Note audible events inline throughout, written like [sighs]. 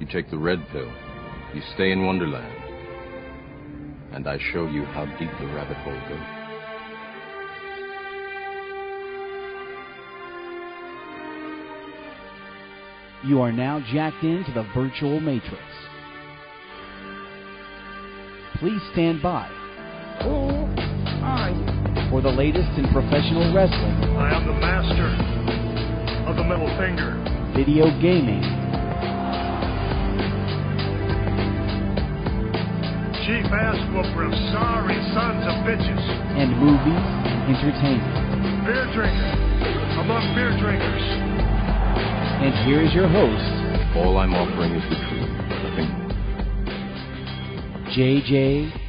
You take the red pill. You stay in Wonderland. And I show you how deep the rabbit hole goes. You are now jacked into the virtual matrix. Please stand by Who are you? for the latest in professional wrestling, I am the master of the middle finger. video gaming, Chief ass whooper of sorry sons of bitches. and movies and entertainment. Beer drinker among beer drinkers. And here is your host, All I'm offering is the truth, nothing more. JJ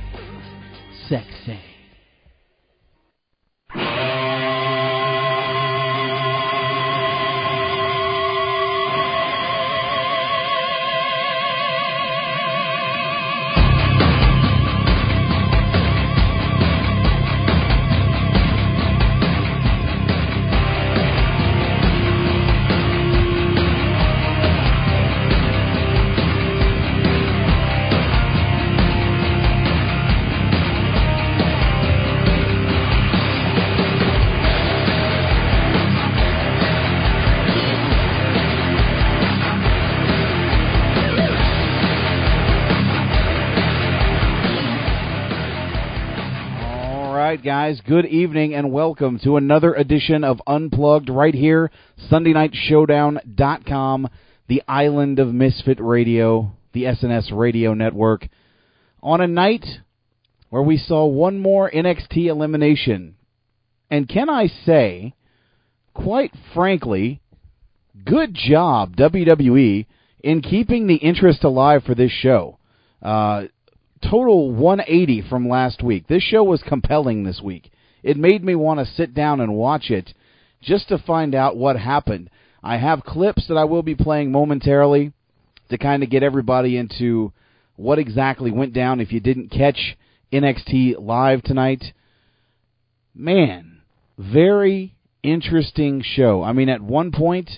good evening and welcome to another edition of Unplugged right here, SundayNightShowdown.com, the island of Misfit Radio, the SNS Radio Network, on a night where we saw one more NXT elimination. And can I say, quite frankly, good job, WWE, in keeping the interest alive for this show. Uh, total 180 from last week. This show was compelling this week. It made me want to sit down and watch it just to find out what happened. I have clips that I will be playing momentarily to kind of get everybody into what exactly went down if you didn't catch NXT live tonight. Man, very interesting show. I mean, at one point,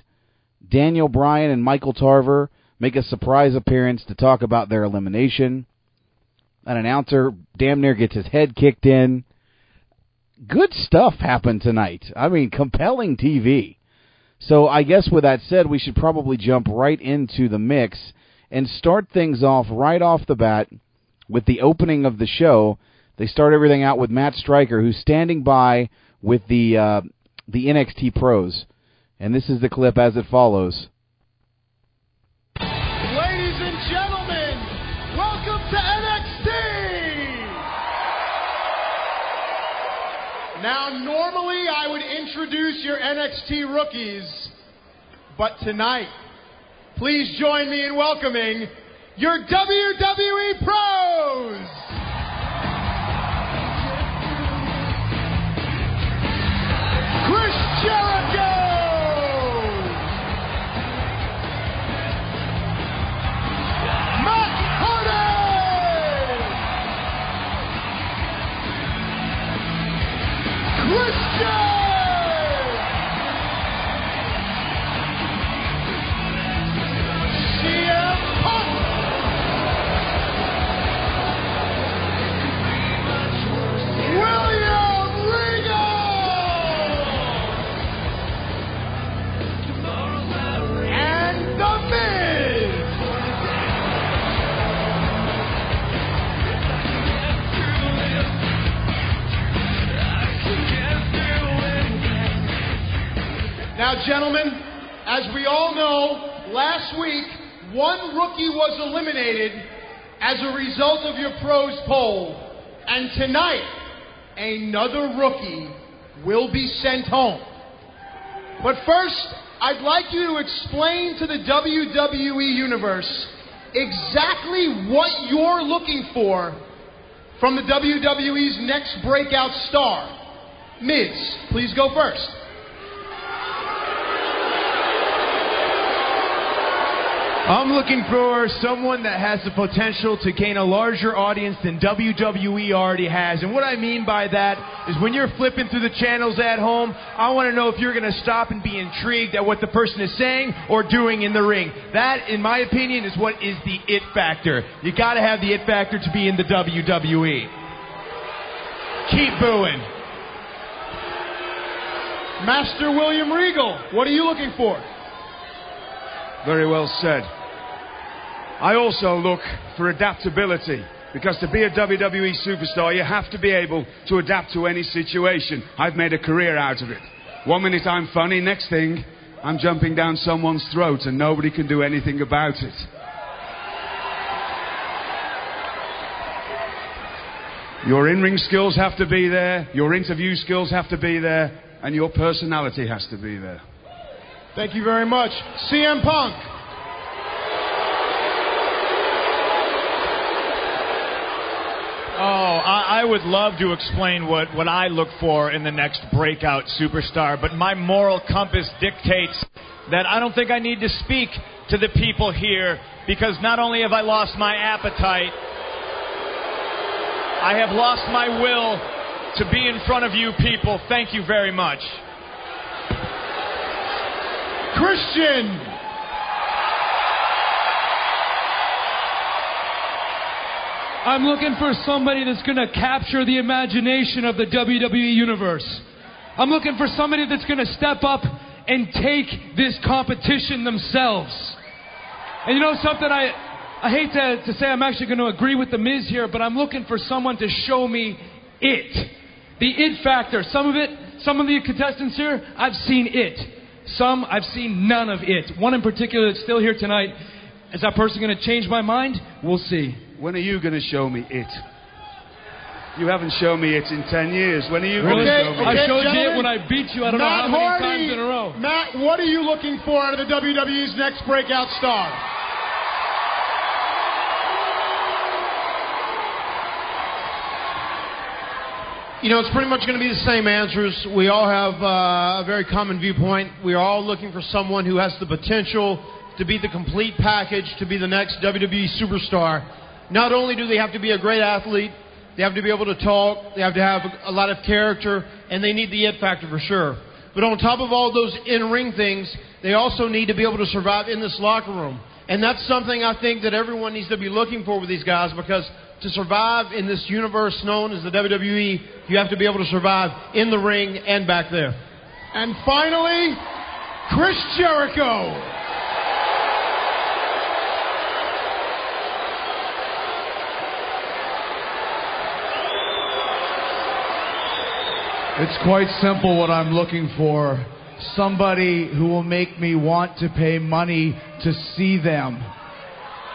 Daniel Bryan and Michael Tarver make a surprise appearance to talk about their elimination. An announcer damn near gets his head kicked in. Good stuff happened tonight. I mean, compelling TV. So I guess with that said, we should probably jump right into the mix and start things off right off the bat with the opening of the show. They start everything out with Matt Striker, who's standing by with the uh, the NXT pros, and this is the clip as it follows. Now, normally I would introduce your NXT rookies, but tonight, please join me in welcoming your WWE pros! Chris Jericho! Now, gentlemen, as we all know, last week one rookie was eliminated as a result of your pros poll. And tonight, another rookie will be sent home. But first, I'd like you to explain to the WWE Universe exactly what you're looking for from the WWE's next breakout star. Miz, please go first. I'm looking for someone that has the potential to gain a larger audience than WWE already has. And what I mean by that is when you're flipping through the channels at home, I want to know if you're going to stop and be intrigued at what the person is saying or doing in the ring. That, in my opinion, is what is the it factor. You got to have the it factor to be in the WWE. Keep booing. Master William Regal, what are you looking for? Very well said. I also look for adaptability because to be a WWE superstar, you have to be able to adapt to any situation. I've made a career out of it. One minute I'm funny, next thing I'm jumping down someone's throat and nobody can do anything about it. Your in ring skills have to be there, your interview skills have to be there, and your personality has to be there. Thank you very much. CM Punk. Oh, I, I would love to explain what, what I look for in the next breakout superstar, but my moral compass dictates that I don't think I need to speak to the people here because not only have I lost my appetite, I have lost my will to be in front of you people. Thank you very much. Christian. I'm looking for somebody that's going to capture the imagination of the WWE Universe. I'm looking for somebody that's going to step up and take this competition themselves. And you know something? I, I hate to, to say I'm actually going to agree with The Miz here, but I'm looking for someone to show me it. The it factor. Some of it, some of the contestants here, I've seen it. Some, I've seen none of it. One in particular that's still here tonight. Is that person going to change my mind? We'll see. When are you going to show me it? You haven't shown me it in 10 years. When are you going to show me I it? showed you it when I beat you. I don't know how many Hardy, times in a row. Matt, what are you looking for out of the WWE's next breakout star? You know, it's pretty much going to be the same answers. We all have uh, a very common viewpoint. We are all looking for someone who has the potential to be the complete package, to be the next WWE superstar. Not only do they have to be a great athlete, they have to be able to talk, they have to have a lot of character, and they need the it factor for sure. But on top of all those in ring things, they also need to be able to survive in this locker room. And that's something I think that everyone needs to be looking for with these guys because to survive in this universe known as the WWE, you have to be able to survive in the ring and back there. And finally, Chris Jericho. It's quite simple what I'm looking for. Somebody who will make me want to pay money to see them.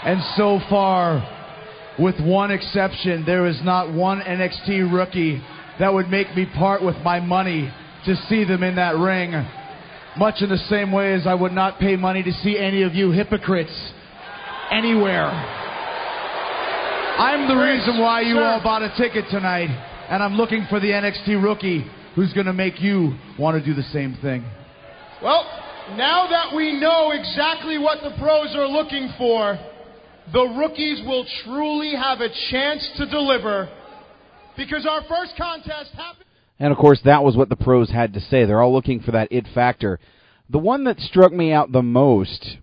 And so far, with one exception, there is not one NXT rookie that would make me part with my money to see them in that ring. Much in the same way as I would not pay money to see any of you hypocrites anywhere. I'm the reason why you all bought a ticket tonight, and I'm looking for the NXT rookie who's going to make you want to do the same thing. Well, now that we know exactly what the pros are looking for, the rookies will truly have a chance to deliver because our first contest happened. And of course, that was what the pros had to say. They're all looking for that it factor. The one that struck me out the most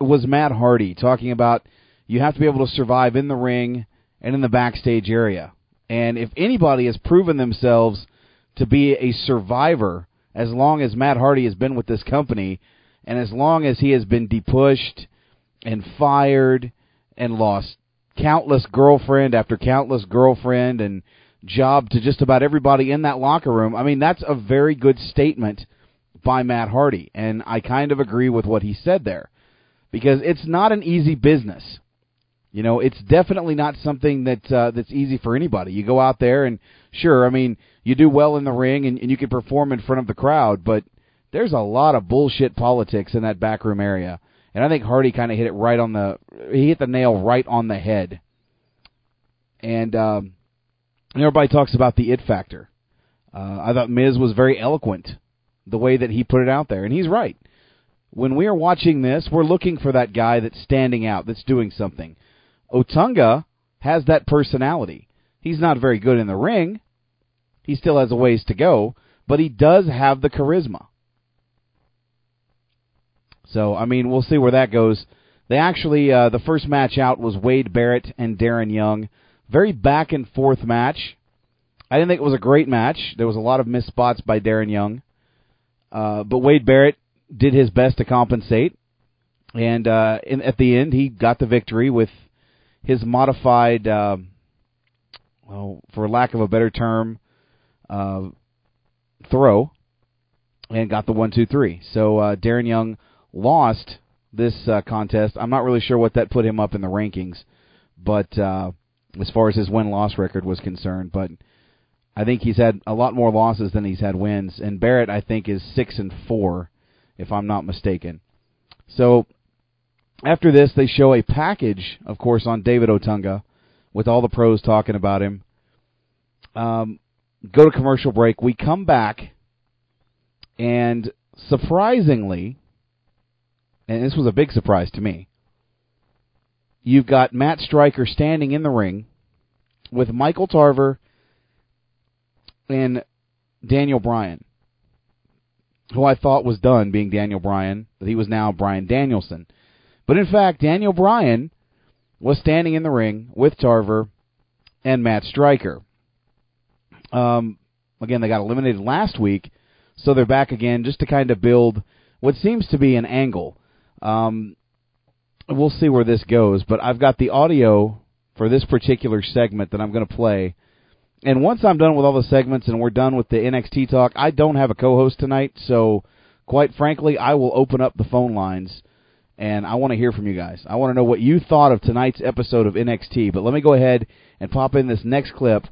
was Matt Hardy talking about you have to be able to survive in the ring and in the backstage area. And if anybody has proven themselves to be a survivor, as long as Matt Hardy has been with this company, and as long as he has been depushed and fired and lost countless girlfriend after countless girlfriend and job to just about everybody in that locker room. I mean, that's a very good statement by Matt Hardy, and I kind of agree with what he said there because it's not an easy business. You know, it's definitely not something that uh, that's easy for anybody. You go out there and sure, I mean, you do well in the ring and, and you can perform in front of the crowd, but there's a lot of bullshit politics in that backroom area. And I think Hardy kind of hit it right on the he hit the nail right on the head. And um, everybody talks about the it factor. Uh, I thought Miz was very eloquent the way that he put it out there, and he's right. when we are watching this, we're looking for that guy that's standing out, that's doing something. Otunga has that personality. He's not very good in the ring. He still has a ways to go, but he does have the charisma. So, I mean, we'll see where that goes. They actually, uh, the first match out was Wade Barrett and Darren Young. Very back and forth match. I didn't think it was a great match. There was a lot of missed spots by Darren Young. Uh, but Wade Barrett did his best to compensate. And uh, in, at the end, he got the victory with his modified, uh, well, for lack of a better term, uh, throw, and got the one, two, three. So uh, Darren Young lost this uh, contest. I'm not really sure what that put him up in the rankings, but uh, as far as his win loss record was concerned, but I think he's had a lot more losses than he's had wins. And Barrett, I think, is six and four, if I'm not mistaken. So after this, they show a package, of course, on David Otunga, with all the pros talking about him. Um, go to commercial break. We come back, and surprisingly, and this was a big surprise to me. You've got Matt Striker standing in the ring with Michael Tarver and Daniel Bryan, who I thought was done being Daniel Bryan, but he was now Bryan Danielson. But in fact, Daniel Bryan was standing in the ring with Tarver and Matt Striker. Um, again, they got eliminated last week, so they're back again just to kind of build what seems to be an angle. Um, we'll see where this goes, but I've got the audio for this particular segment that I'm going to play. And once I'm done with all the segments and we're done with the NXT talk, I don't have a co-host tonight, so quite frankly, I will open up the phone lines and I want to hear from you guys. I want to know what you thought of tonight's episode of NXT. But let me go ahead and pop in this next clip.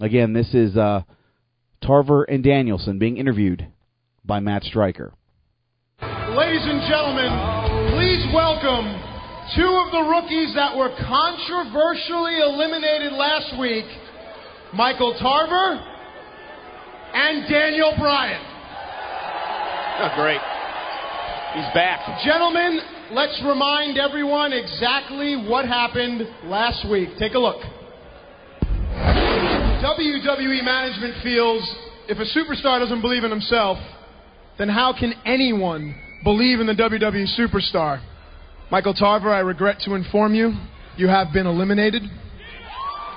Again, this is uh, Tarver and Danielson being interviewed by Matt Striker. Ladies and gentlemen, please welcome two of the rookies that were controversially eliminated last week Michael Tarver and Daniel Bryan. Oh, great. He's back. Gentlemen, let's remind everyone exactly what happened last week. Take a look. WWE management feels if a superstar doesn't believe in himself, then how can anyone believe in the WWE superstar? Michael Tarver, I regret to inform you, you have been eliminated.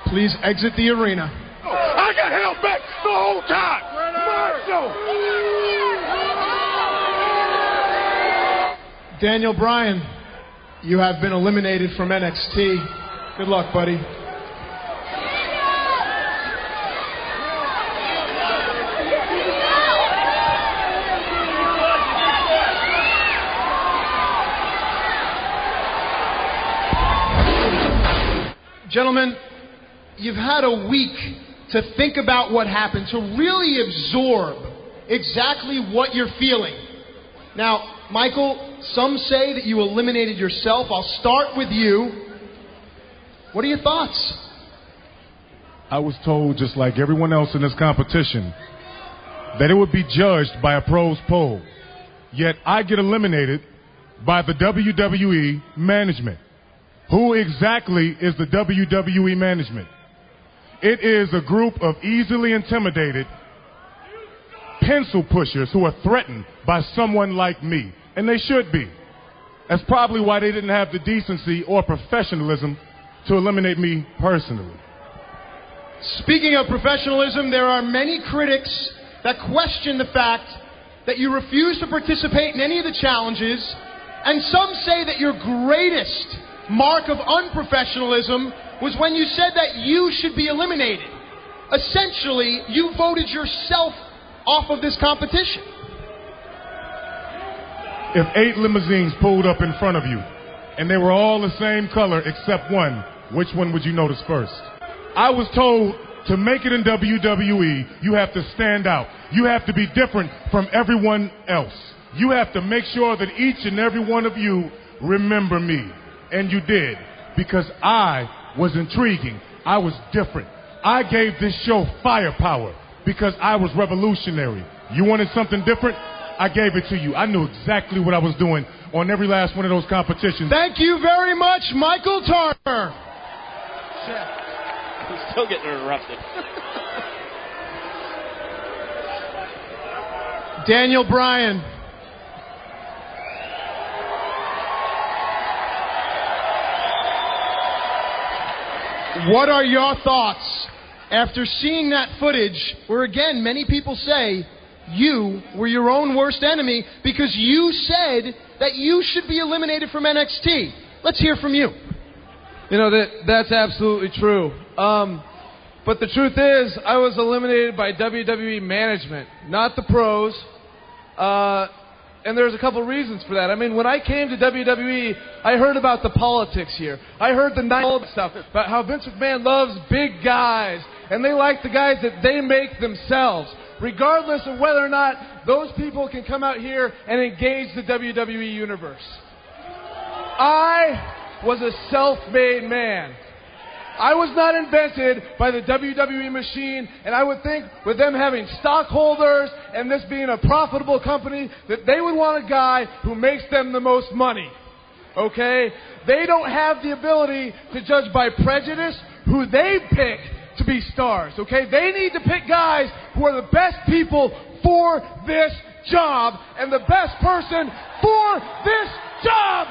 Please exit the arena. I got held back the whole time. Marshall. Daniel Bryan, you have been eliminated from NXT. Good luck, buddy. Gentlemen, you've had a week to think about what happened, to really absorb exactly what you're feeling. Now, Michael, some say that you eliminated yourself. I'll start with you. What are your thoughts? I was told, just like everyone else in this competition, that it would be judged by a pros poll. Yet I get eliminated by the WWE management. Who exactly is the WWE management? It is a group of easily intimidated pencil pushers who are threatened by someone like me. And they should be. That's probably why they didn't have the decency or professionalism to eliminate me personally. Speaking of professionalism, there are many critics that question the fact that you refuse to participate in any of the challenges, and some say that your greatest mark of unprofessionalism was when you said that you should be eliminated. Essentially, you voted yourself off of this competition. If eight limousines pulled up in front of you and they were all the same color except one, which one would you notice first? I was told to make it in WWE, you have to stand out. You have to be different from everyone else. You have to make sure that each and every one of you remember me. And you did. Because I was intriguing. I was different. I gave this show firepower because I was revolutionary. You wanted something different? I gave it to you. I knew exactly what I was doing on every last one of those competitions. Thank you very much, Michael Tarver. He's [laughs] still getting interrupted. [laughs] Daniel Bryan. What are your thoughts after seeing that footage where, again, many people say you were your own worst enemy because you said that you should be eliminated from NXT? Let's hear from you. You know that that's absolutely true. Um, but the truth is, I was eliminated by WWE management, not the pros. Uh, and there's a couple reasons for that. I mean, when I came to WWE, I heard about the politics here. I heard the night stuff about how Vince McMahon loves big guys, and they like the guys that they make themselves, regardless of whether or not those people can come out here and engage the WWE universe. I was a self-made man. I was not invented by the WWE machine, and I would think with them having stockholders and this being a profitable company, that they would want a guy who makes them the most money. Okay? They don't have the ability to judge by prejudice who they pick to be stars. Okay? They need to pick guys who are the best people for this job, and the best person for this job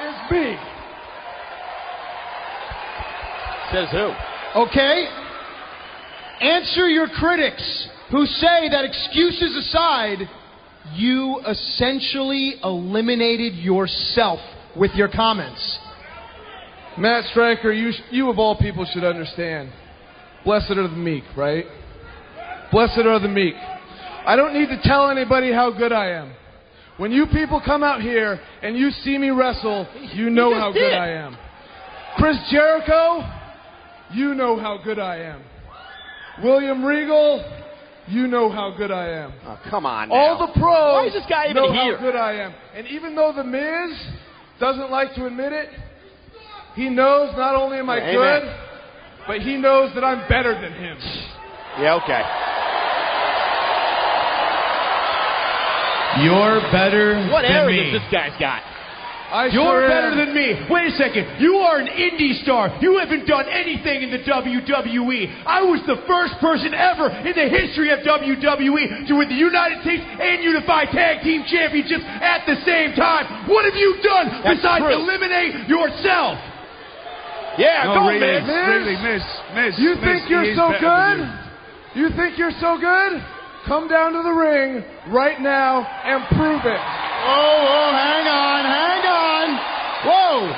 is me. Says who? Okay? Answer your critics who say that excuses aside, you essentially eliminated yourself with your comments. Matt Striker, you, you of all people should understand. Blessed are the meek, right? Blessed are the meek. I don't need to tell anybody how good I am. When you people come out here and you see me wrestle, you know just how did. good I am. Chris Jericho, you know how good I am. William Regal, you know how good I am. Oh, come on. Now. All the pros Why is this guy even know here? how good I am. And even though The Miz doesn't like to admit it, he knows not only am I Amen. good, but he knows that I'm better than him. Yeah, okay. You're better What than arrogance me. this guy's got. I You're sure better am. than me. Wait a second. You are an indie star. You haven't done anything in the WWE. I was the first person ever in the history of WWE to win the United States and Unified Tag Team Championships at the same time. What have you done That's besides true. eliminate yourself? Yeah, No, go, really, Miz. really, Miz, Miz. You Miz, think you're so good? You think you're so good? Come down to the ring right now and prove it. Oh, oh, hang on, hang on. Whoa.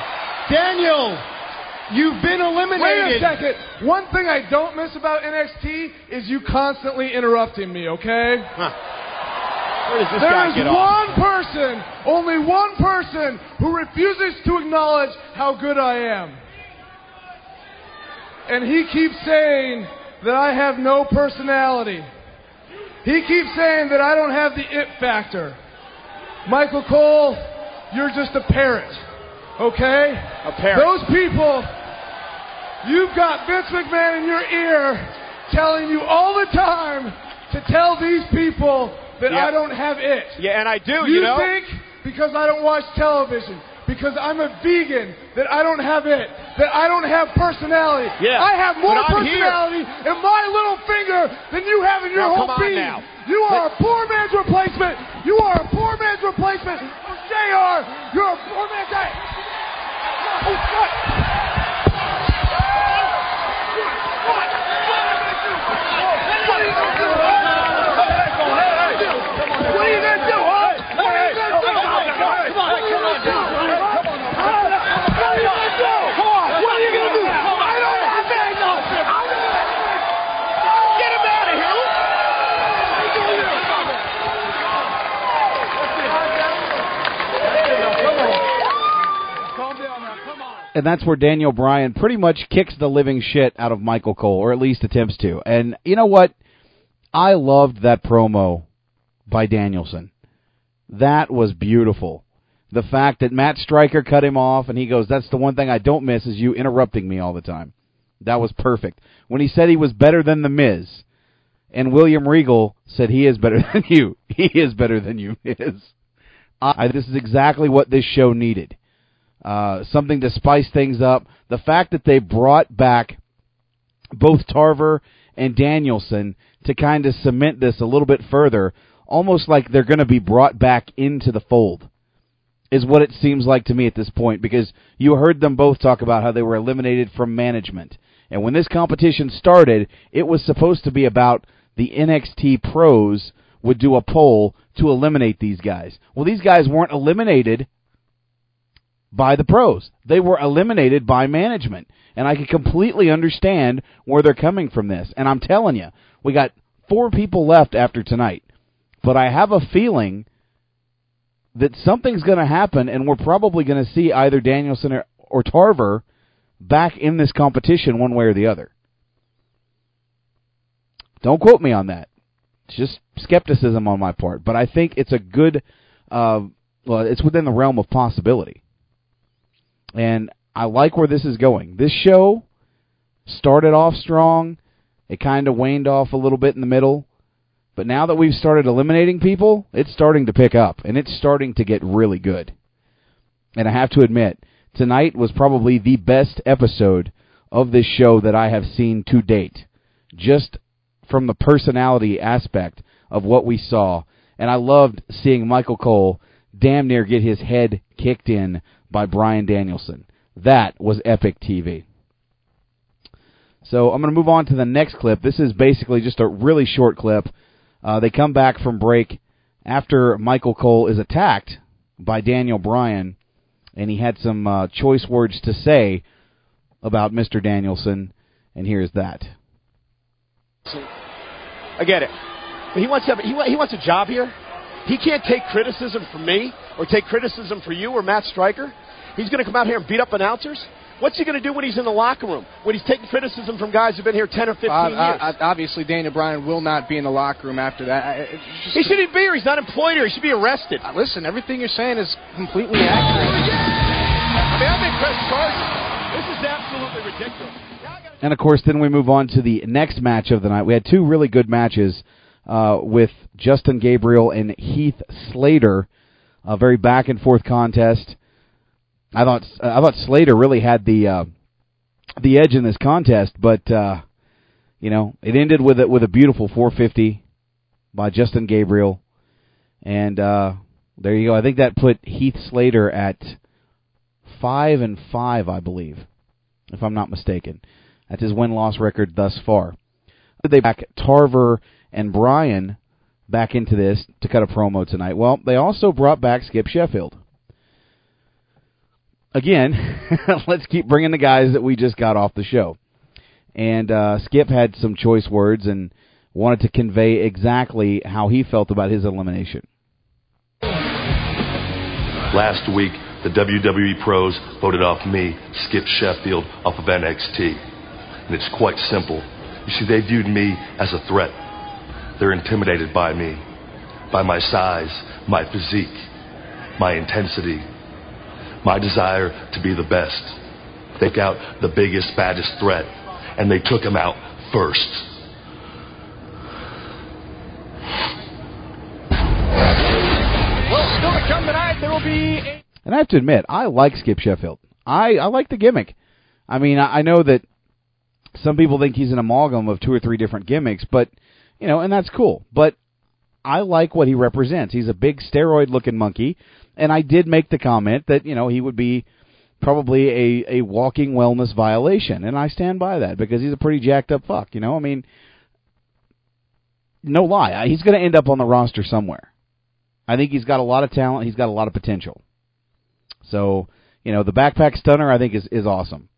Daniel, you've been eliminated. Wait a second. One thing I don't miss about NXT is you constantly interrupting me, okay? Where does this There guy is get off? There's one person, only one person, who refuses to acknowledge how good I am. And he keeps saying that I have no personality. He keeps saying that I don't have the it factor. Michael Cole, you're just a parrot. Okay? A parrot. Those people, you've got Vince McMahon in your ear telling you all the time to tell these people that Yeah. I don't have it. Yeah, and I do, You you know. think because I don't watch television, because I'm a vegan, that I don't have it, that I don't have personality. Yeah, I have more I'm here. personality in my little finger than you have in your Now, whole being. now. You are a poor man's replacement. You are a poor man's replacement. Oh, of JR, you're a poor man's guy. Oh, what? What are you gonna do? What are you gonna do, huh? What are you gonna do? What are you gonna do? What are you gonna do? What are you gonna do? I don't have that. Get him out of here. And that's where Daniel Bryan pretty much kicks the living shit out of Michael Cole, or at least attempts to. And you know what? I loved that promo by Danielson. That was beautiful. The fact that Matt Striker cut him off, and he goes, "That's the one thing I don't miss is you interrupting me all the time." That was perfect. When he said he was better than the Miz, and William Regal said he is better [laughs] than you. He is better than you. Is I, this is exactly what this show needed. Uh, something to spice things up. The fact that they brought back both Tarver and Danielson to kind of cement this a little bit further, almost like they're going to be brought back into the fold, is what it seems like to me at this point. Because you heard them both talk about how they were eliminated from management, and when this competition started, it was supposed to be about the NXT pros would do a poll to eliminate these guys. Well, these guys weren't eliminated by the pros. They were eliminated by management. And I can completely understand where they're coming from this. And I'm telling you, we got four people left after tonight. But I have a feeling that something's going to happen, and we're probably going to see either Danielson or, or Tarver back in this competition one way or the other. Don't quote me on that. It's just skepticism on my part. But I think it's a good, uh, well, it's within the realm of possibility. And I like where this is going. This show started off strong. It kind of waned off a little bit in the middle. But now that we've started eliminating people, it's starting to pick up and it's starting to get really good. And I have to admit, tonight was probably the best episode of this show that I have seen to date. Just from the personality aspect of what we saw. And I loved seeing Michael Cole damn near get his head kicked in by Bryan Danielson. That was epic TV. So I'm going to move on to the next clip. This is basically just a really short clip. Uh, they come back from break after Michael Cole is attacked by Daniel Bryan, and he had some uh, choice words to say about Mr. Danielson, and here's that. I get it. He wants to he, he wants a job here. He can't take criticism from me or take criticism from you or Matt Striker. He's going to come out here and beat up announcers. What's he going to do when he's in the locker room? When he's taking criticism from guys who've been here 10 or 15 Uh, years? uh, obviously, Daniel Bryan will not be in the locker room after that. Just- he shouldn't be here. He's not employed here. He should be arrested. Uh, listen, everything you're saying is completely accurate. I mean, I think press charges. This is absolutely ridiculous. And of course, then we move on to the next match of the night. We had two really good matches uh, with Justin Gabriel and Heath Slater. A very back and forth contest. I thought I thought Slater really had the uh, the edge in this contest, but uh, you know it ended with it with a beautiful 450 by Justin Gabriel, and uh, there you go. I think that put Heath Slater at five and five, I believe, if I'm not mistaken. That's his win loss record thus far. They back Tarver and Bryan back into this to cut a promo tonight. Well, they also brought back Skip Sheffield. Again, [laughs] let's keep bringing the guys that we just got off the show. And uh, Skip had some choice words and wanted to convey exactly how he felt about his elimination. Last week, the WWE pros voted off me, Skip Sheffield, off of NXT. And it's quite simple. You see, they viewed me as a threat. They're intimidated by me, by my size, my physique, my intensity, my desire to be the best. Take out the biggest, baddest threat, and they took him out first. Well, come tonight, there will be a And I have to admit, I like Skip Sheffield. I, I like the gimmick. I mean, I, I know that some people think he's an amalgam of two or three different gimmicks, but you know, and that's cool. But I like what he represents. He's a big steroid-looking monkey, and I did make the comment that you know he would be probably a a walking wellness violation, and I stand by that because he's a pretty jacked up fuck. You know, I mean, no lie, he's going to end up on the roster somewhere. I think he's got a lot of talent. He's got a lot of potential. So, you know, the backpack stunner I think is is awesome.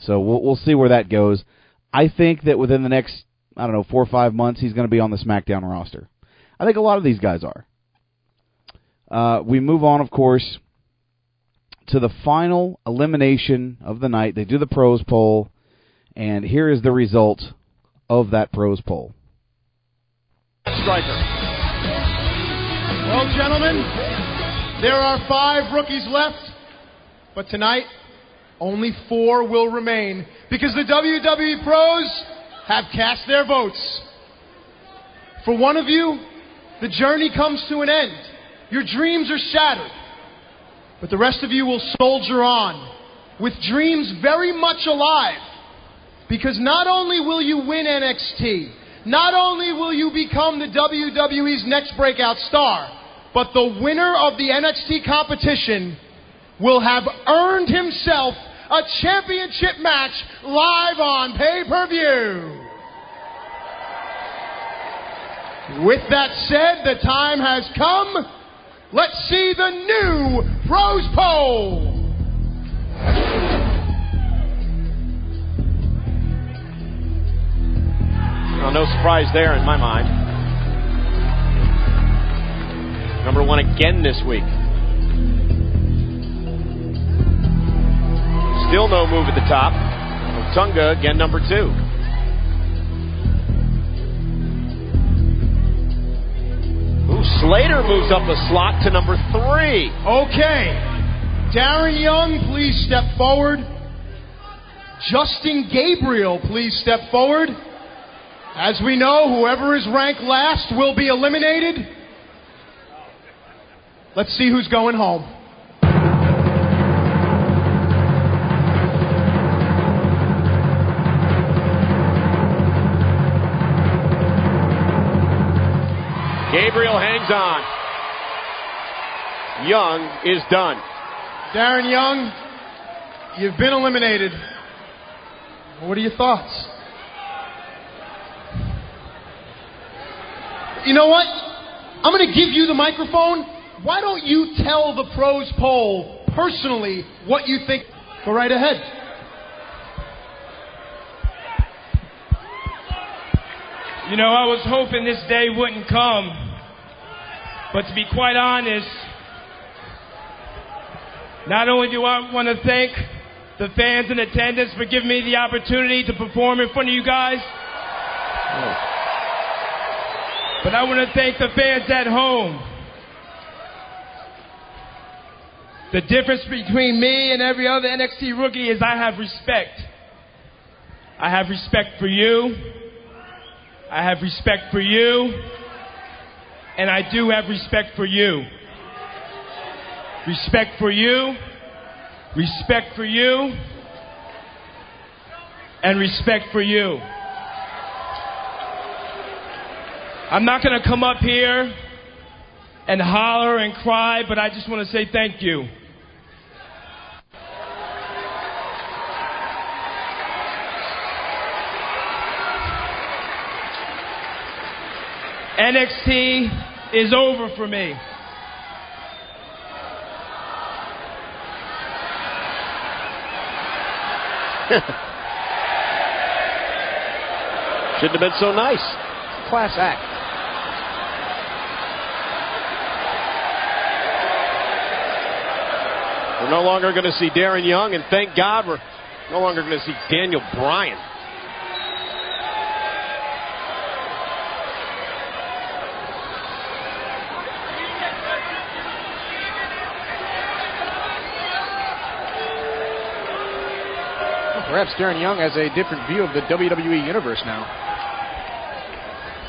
So we'll we'll see where that goes. I think that within the next I don't know four or five months he's going to be on the SmackDown roster. I think a lot of these guys are. Uh, we move on, of course, to the final elimination of the night. They do the pros poll, and here is the result of that pros poll. striker. Well, gentlemen, there are five rookies left, but tonight only four will remain because the WWE pros have cast their votes. For one of you, the journey comes to an end. Your dreams are shattered. But the rest of you will soldier on with dreams very much alive. Because not only will you win NXT, not only will you become the WWE's next breakout star, but the winner of the NXT competition will have earned himself a championship match live on pay per view. With that said, the time has come. Let's see the new Pros Poll. Well, no surprise there in my mind. Number one again this week. Still no move at the top. Tunga again number two. Ooh, Slater moves up a slot to number three. Okay. Darren Young, please step forward. Justin Gabriel, please step forward. As we know, whoever is ranked last will be eliminated. Let's see who's going home. Gabriel hangs on. Young is done. Darren Young, you've been eliminated. What are your thoughts? You know what? I'm going to give you the microphone. Why don't you tell the pros poll personally what you think? Go right ahead. You know, I was hoping this day wouldn't come. But to be quite honest, not only do I want to thank the fans in attendance for giving me the opportunity to perform in front of you guys, but I want to thank the fans at home. The difference between me and every other NXT rookie is I have respect. I have respect for you. I have respect for you. And I do have respect for you. Respect for you. Respect for you. And respect for you. I'm not going to come up here and holler and cry, but I just want to say thank you. NXT is over for me. [laughs] Shouldn't have been so nice. Class act. We're no longer going to see Darren Young, and thank God we're no longer going to see Daniel Bryan. Perhaps Darren Young has a different view of the WWE universe now.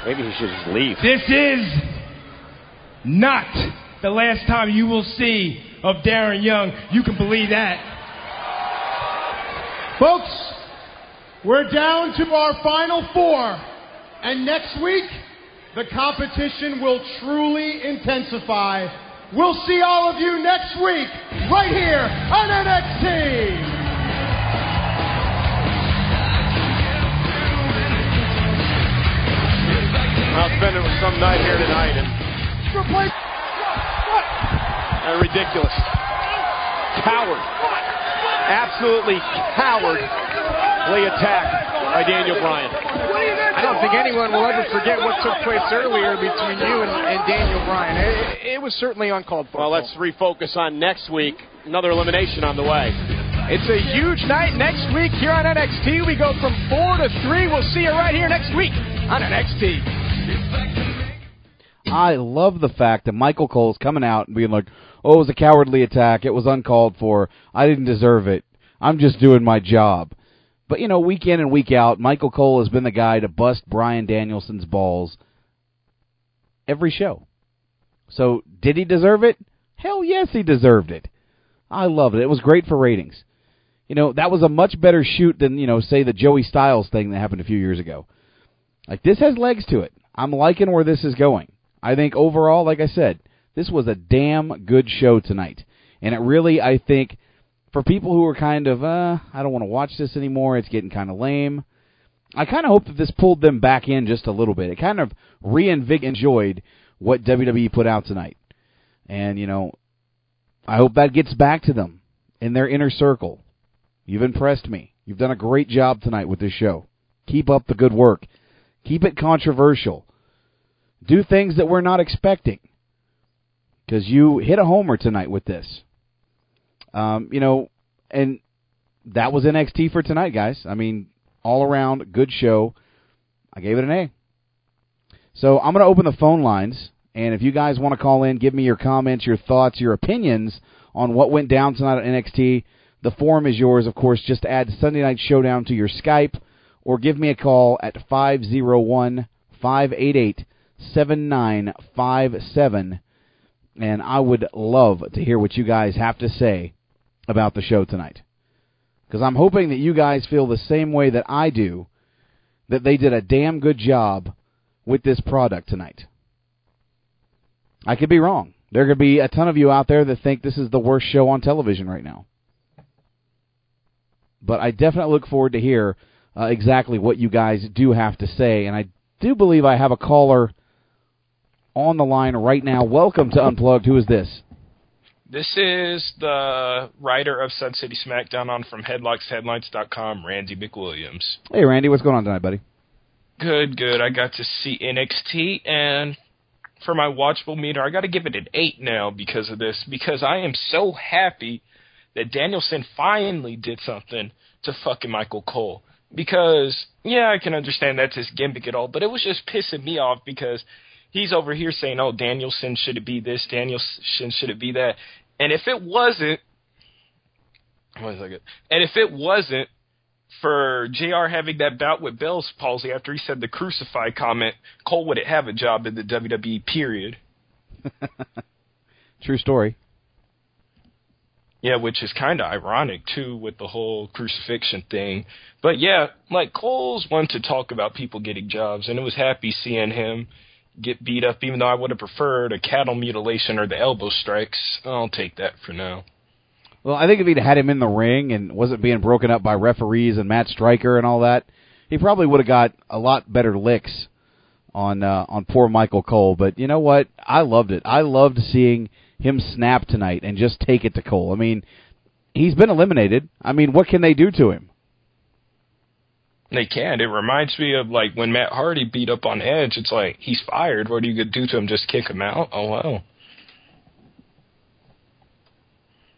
Maybe he should just leave. This is not the last time you will see of Darren Young. You can believe that. Folks, we're down to our final four. And next week, the competition will truly intensify. We'll see all of you next week, right here on NXT. I'll spend it with some night here tonight, and, and ridiculous. Coward. Absolutely cowardly attack by Daniel Bryan. I don't think anyone will ever forget what took place earlier between you and, and Daniel Bryan. It, it was certainly uncalled for. Well, let's refocus on next week. Another elimination on the way. It's a huge night next week here on NXT. We go from four to three. We'll see you right here next week on NXT. I love the fact that Michael Cole's coming out and being like, "Oh, it was a cowardly attack. It was uncalled for. I didn't deserve it. I'm just doing my job." But you know, week in and week out, Michael Cole has been the guy to bust Bryan Danielson's balls every show. So, did he deserve it? Hell yes, he deserved it. I loved it. It was great for ratings. You know, that was a much better shoot than, you know, say the Joey Styles thing that happened a few years ago. Like, this has legs to it. I'm liking where this is going. I think overall, like I said, this was a damn good show tonight. And it really, I think, for people who are kind of, uh, I don't want to watch this anymore, it's getting kind of lame. I kind of hope that this pulled them back in just a little bit. It kind of reinvigorated what WWE put out tonight. And, you know, I hope that gets back to them in their inner circle. You've impressed me. You've done a great job tonight with this show. Keep up the good work. Keep it controversial. Do things that we're not expecting. Because you hit a homer tonight with this. Um, you know, and that was NXT for tonight, guys. I mean, all around good show. I gave it an A. So I'm going to open the phone lines, and if you guys want to call in, give me your comments, your thoughts, your opinions on what went down tonight at NXT. The forum is yours, of course. Just add Sunday Night Showdown to your Skype, or give me a call at 501 588 7957, and I would love to hear what you guys have to say about the show tonight. Because I'm hoping that you guys feel the same way that I do, that they did a damn good job with this product tonight. I could be wrong. There could be a ton of you out there that think this is the worst show on television right now. But I definitely look forward to hear uh, exactly what you guys do have to say, and I do believe I have a caller on the line right now. Welcome to Unplugged. Who is this? This is the writer of Sun City SmackDown on from HeadlocksHeadlines.com, Randy McWilliams. Hey, Randy. What's going on tonight, buddy? Good, good. I got to see NXT, and for my watchable meter, I got to give it an 8 now because of this, because I am so happy that Danielson finally did something to fucking Michael Cole. Because, yeah, I can understand that's his gimmick at all, but it was just pissing me off because he's over here saying, oh, Danielson should it be this, Danielson should it be that. And if it wasn't, one second, and if it wasn't for JR having that bout with Bell's palsy after he said the crucify comment, Cole wouldn't have a job in the WWE, period. [laughs] True story. Yeah, which is kind of ironic too with the whole crucifixion thing. But yeah, like Cole's one to talk about people getting jobs, and it was happy seeing him get beat up. Even though I would have preferred a cattle mutilation or the elbow strikes, I'll take that for now. Well, I think if he'd had him in the ring and wasn't being broken up by referees and Matt Striker and all that, he probably would have got a lot better licks on uh, on poor Michael Cole. But you know what? I loved it. I loved seeing him snap tonight and just take it to Cole. I mean, he's been eliminated. I mean, what can they do to him? They can. It reminds me of like when Matt Hardy beat up on Edge. It's like he's fired. What are you do to him? Just kick him out? Oh well.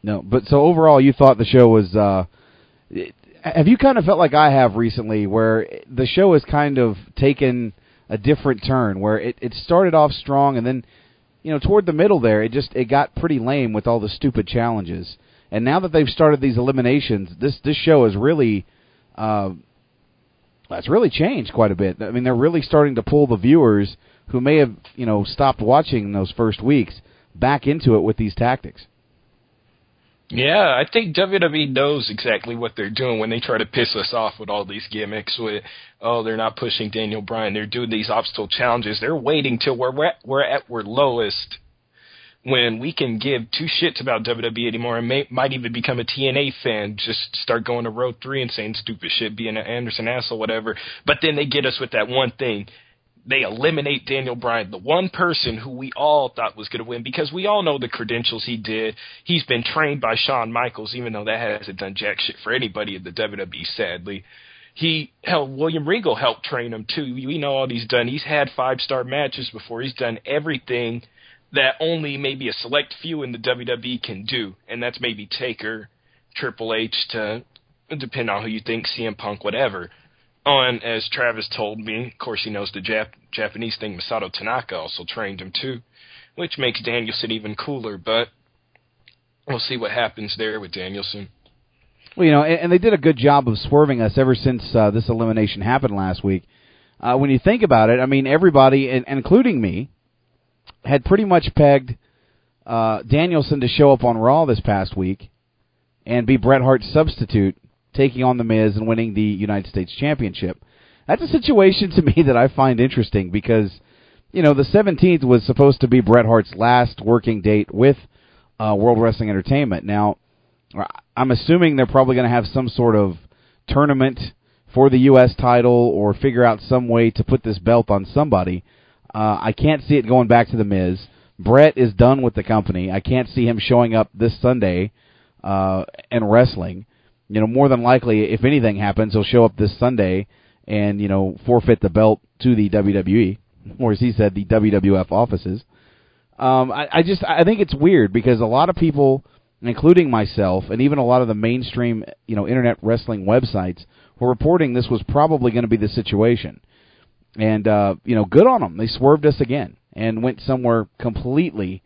No, but so overall, you thought the show was. uh Have you kind of felt like I have recently, where the show has kind of taken a different turn, where it it started off strong and then you know, toward the middle there, it just it got pretty lame with all the stupid challenges. And now that they've started these eliminations, this this show has really, uh, it's really changed quite a bit. I mean, they're really starting to pull the viewers who may have you know stopped watching those first weeks back into it with these tactics. Yeah, I think WWE knows exactly what they're doing when they try to piss us off with all these gimmicks. With oh, they're not pushing Daniel Bryan, they're doing these obstacle challenges. They're waiting till we're at, we're at we're lowest when we can give two shits about WWE anymore and may, might even become a TNA fan. Just start going to row three and saying stupid shit, being an Anderson ass or whatever. But then they get us with that one thing they eliminate Daniel Bryan, the one person who we all thought was going to win, because we all know the credentials he did. He's been trained by Shawn Michaels, even though that hasn't done jack shit for anybody in the WWE, sadly. He hell William Regal helped train him too. We know all he's done. He's had five star matches before. He's done everything that only maybe a select few in the WWE can do, and that's maybe Taker, Triple H to depend on who you think, CM Punk, whatever. Oh, and as Travis told me, of course he knows the Jap- Japanese thing. Masato Tanaka also trained him too, which makes Danielson even cooler. But we'll see what happens there with Danielson. Well, you know, and, and they did a good job of swerving us ever since uh, this elimination happened last week. Uh, when you think about it, I mean, everybody, and, including me, had pretty much pegged uh, Danielson to show up on Raw this past week and be Bret Hart's substitute, taking on The Miz and winning the United States Championship. That's a situation [laughs] to me that I find interesting because, you know, the 17th was supposed to be Bret Hart's last working date with uh, World Wrestling Entertainment. Now, I'm assuming they're probably going to have some sort of tournament for the U.S. title or figure out some way to put this belt on somebody. Uh, I can't see it going back to the Miz. Bret is done with the company. I can't see him showing up this Sunday uh, and wrestling. You know, more than likely, if anything happens, he'll show up this Sunday and you know forfeit the belt to the WWE, [laughs] or as he said, the WWF offices. Um, I, I just I think it's weird because a lot of people, including myself, and even a lot of the mainstream you know internet wrestling websites, were reporting this was probably going to be the situation. And uh, you know, good on them. They swerved us again and went somewhere completely,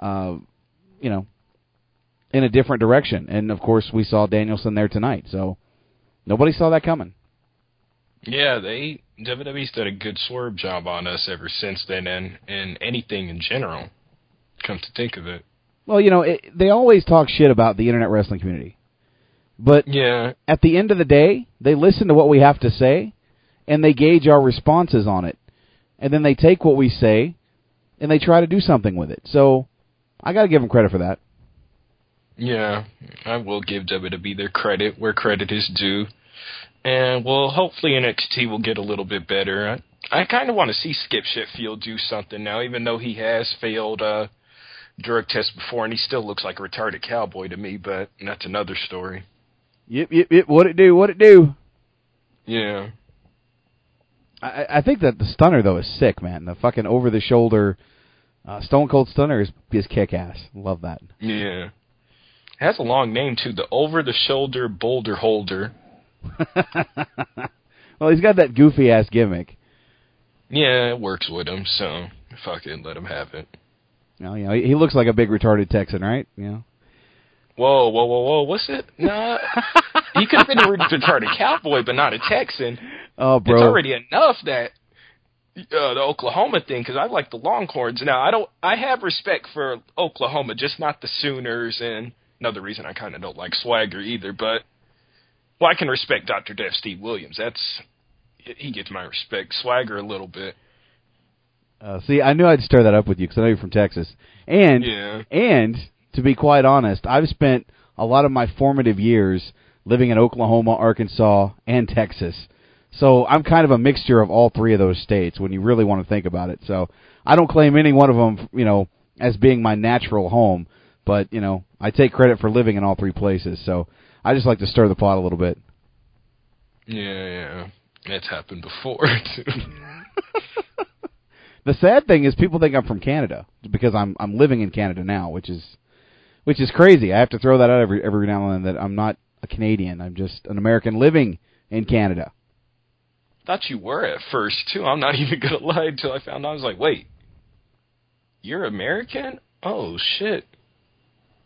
uh, you know, in a different direction. And of course, we saw Danielson there tonight. So nobody saw that coming. Yeah, they WWE's done a good swerve job on us ever since then, and and anything in general. Come to think of it. Well, you know, it, they always talk shit about the internet wrestling community, but yeah, at the end of the day, they listen to what we have to say, and they gauge our responses on it, and then they take what we say, and they try to do something with it. So, I got to give them credit for that. Yeah, I will give WWE their credit where credit is due and well, hopefully NXT will get a little bit better. I, I kind of want to see Skip Sheffield do something now, even though he has failed uh, drug tests before, and he still looks like a retarded cowboy to me. But that's another story. Yep, yep, yep. What it do? What it do? Yeah. I, I think that the stunner though is sick, man. The fucking over the shoulder uh, Stone Cold Stunner is is kick ass. Love that. Yeah. It has a long name too. The over the shoulder boulder holder. [laughs] well, he's got that goofy ass gimmick. Yeah, it works with him, so fucking let him have it. Well, you know, he looks like a big retarded Texan, right? Yeah. Whoa, whoa, whoa, whoa! What's it? Nah, [laughs] he could have been a retarded cowboy, but not a Texan. Oh, bro! It's already enough that uh, the Oklahoma thing because I like the Longhorns. Now I don't. I have respect for Oklahoma, just not the Sooners. And another reason I kind of don't like Swagger either. But well, I can respect Dr. Death Steve Williams. That's he gets my respect. Swagger a little bit. Uh, see, I knew I'd stir that up with you because I know you're from Texas, and yeah. and to be quite honest, I've spent a lot of my formative years living in Oklahoma, Arkansas, and Texas. So I'm kind of a mixture of all three of those states when you really want to think about it. So I don't claim any one of them, you know, as being my natural home, but you know, I take credit for living in all three places. So I just like to stir the pot a little bit. Yeah, yeah, it's happened before [laughs] too. [laughs] the sad thing is, people think I'm from Canada because I'm I'm living in Canada now, which is which is crazy. I have to throw that out every every now and then that I'm not a Canadian. I'm just an American living in Canada. Thought you were at first too. I'm not [laughs] even gonna lie until I found out. I was like, wait, you're American? Oh shit.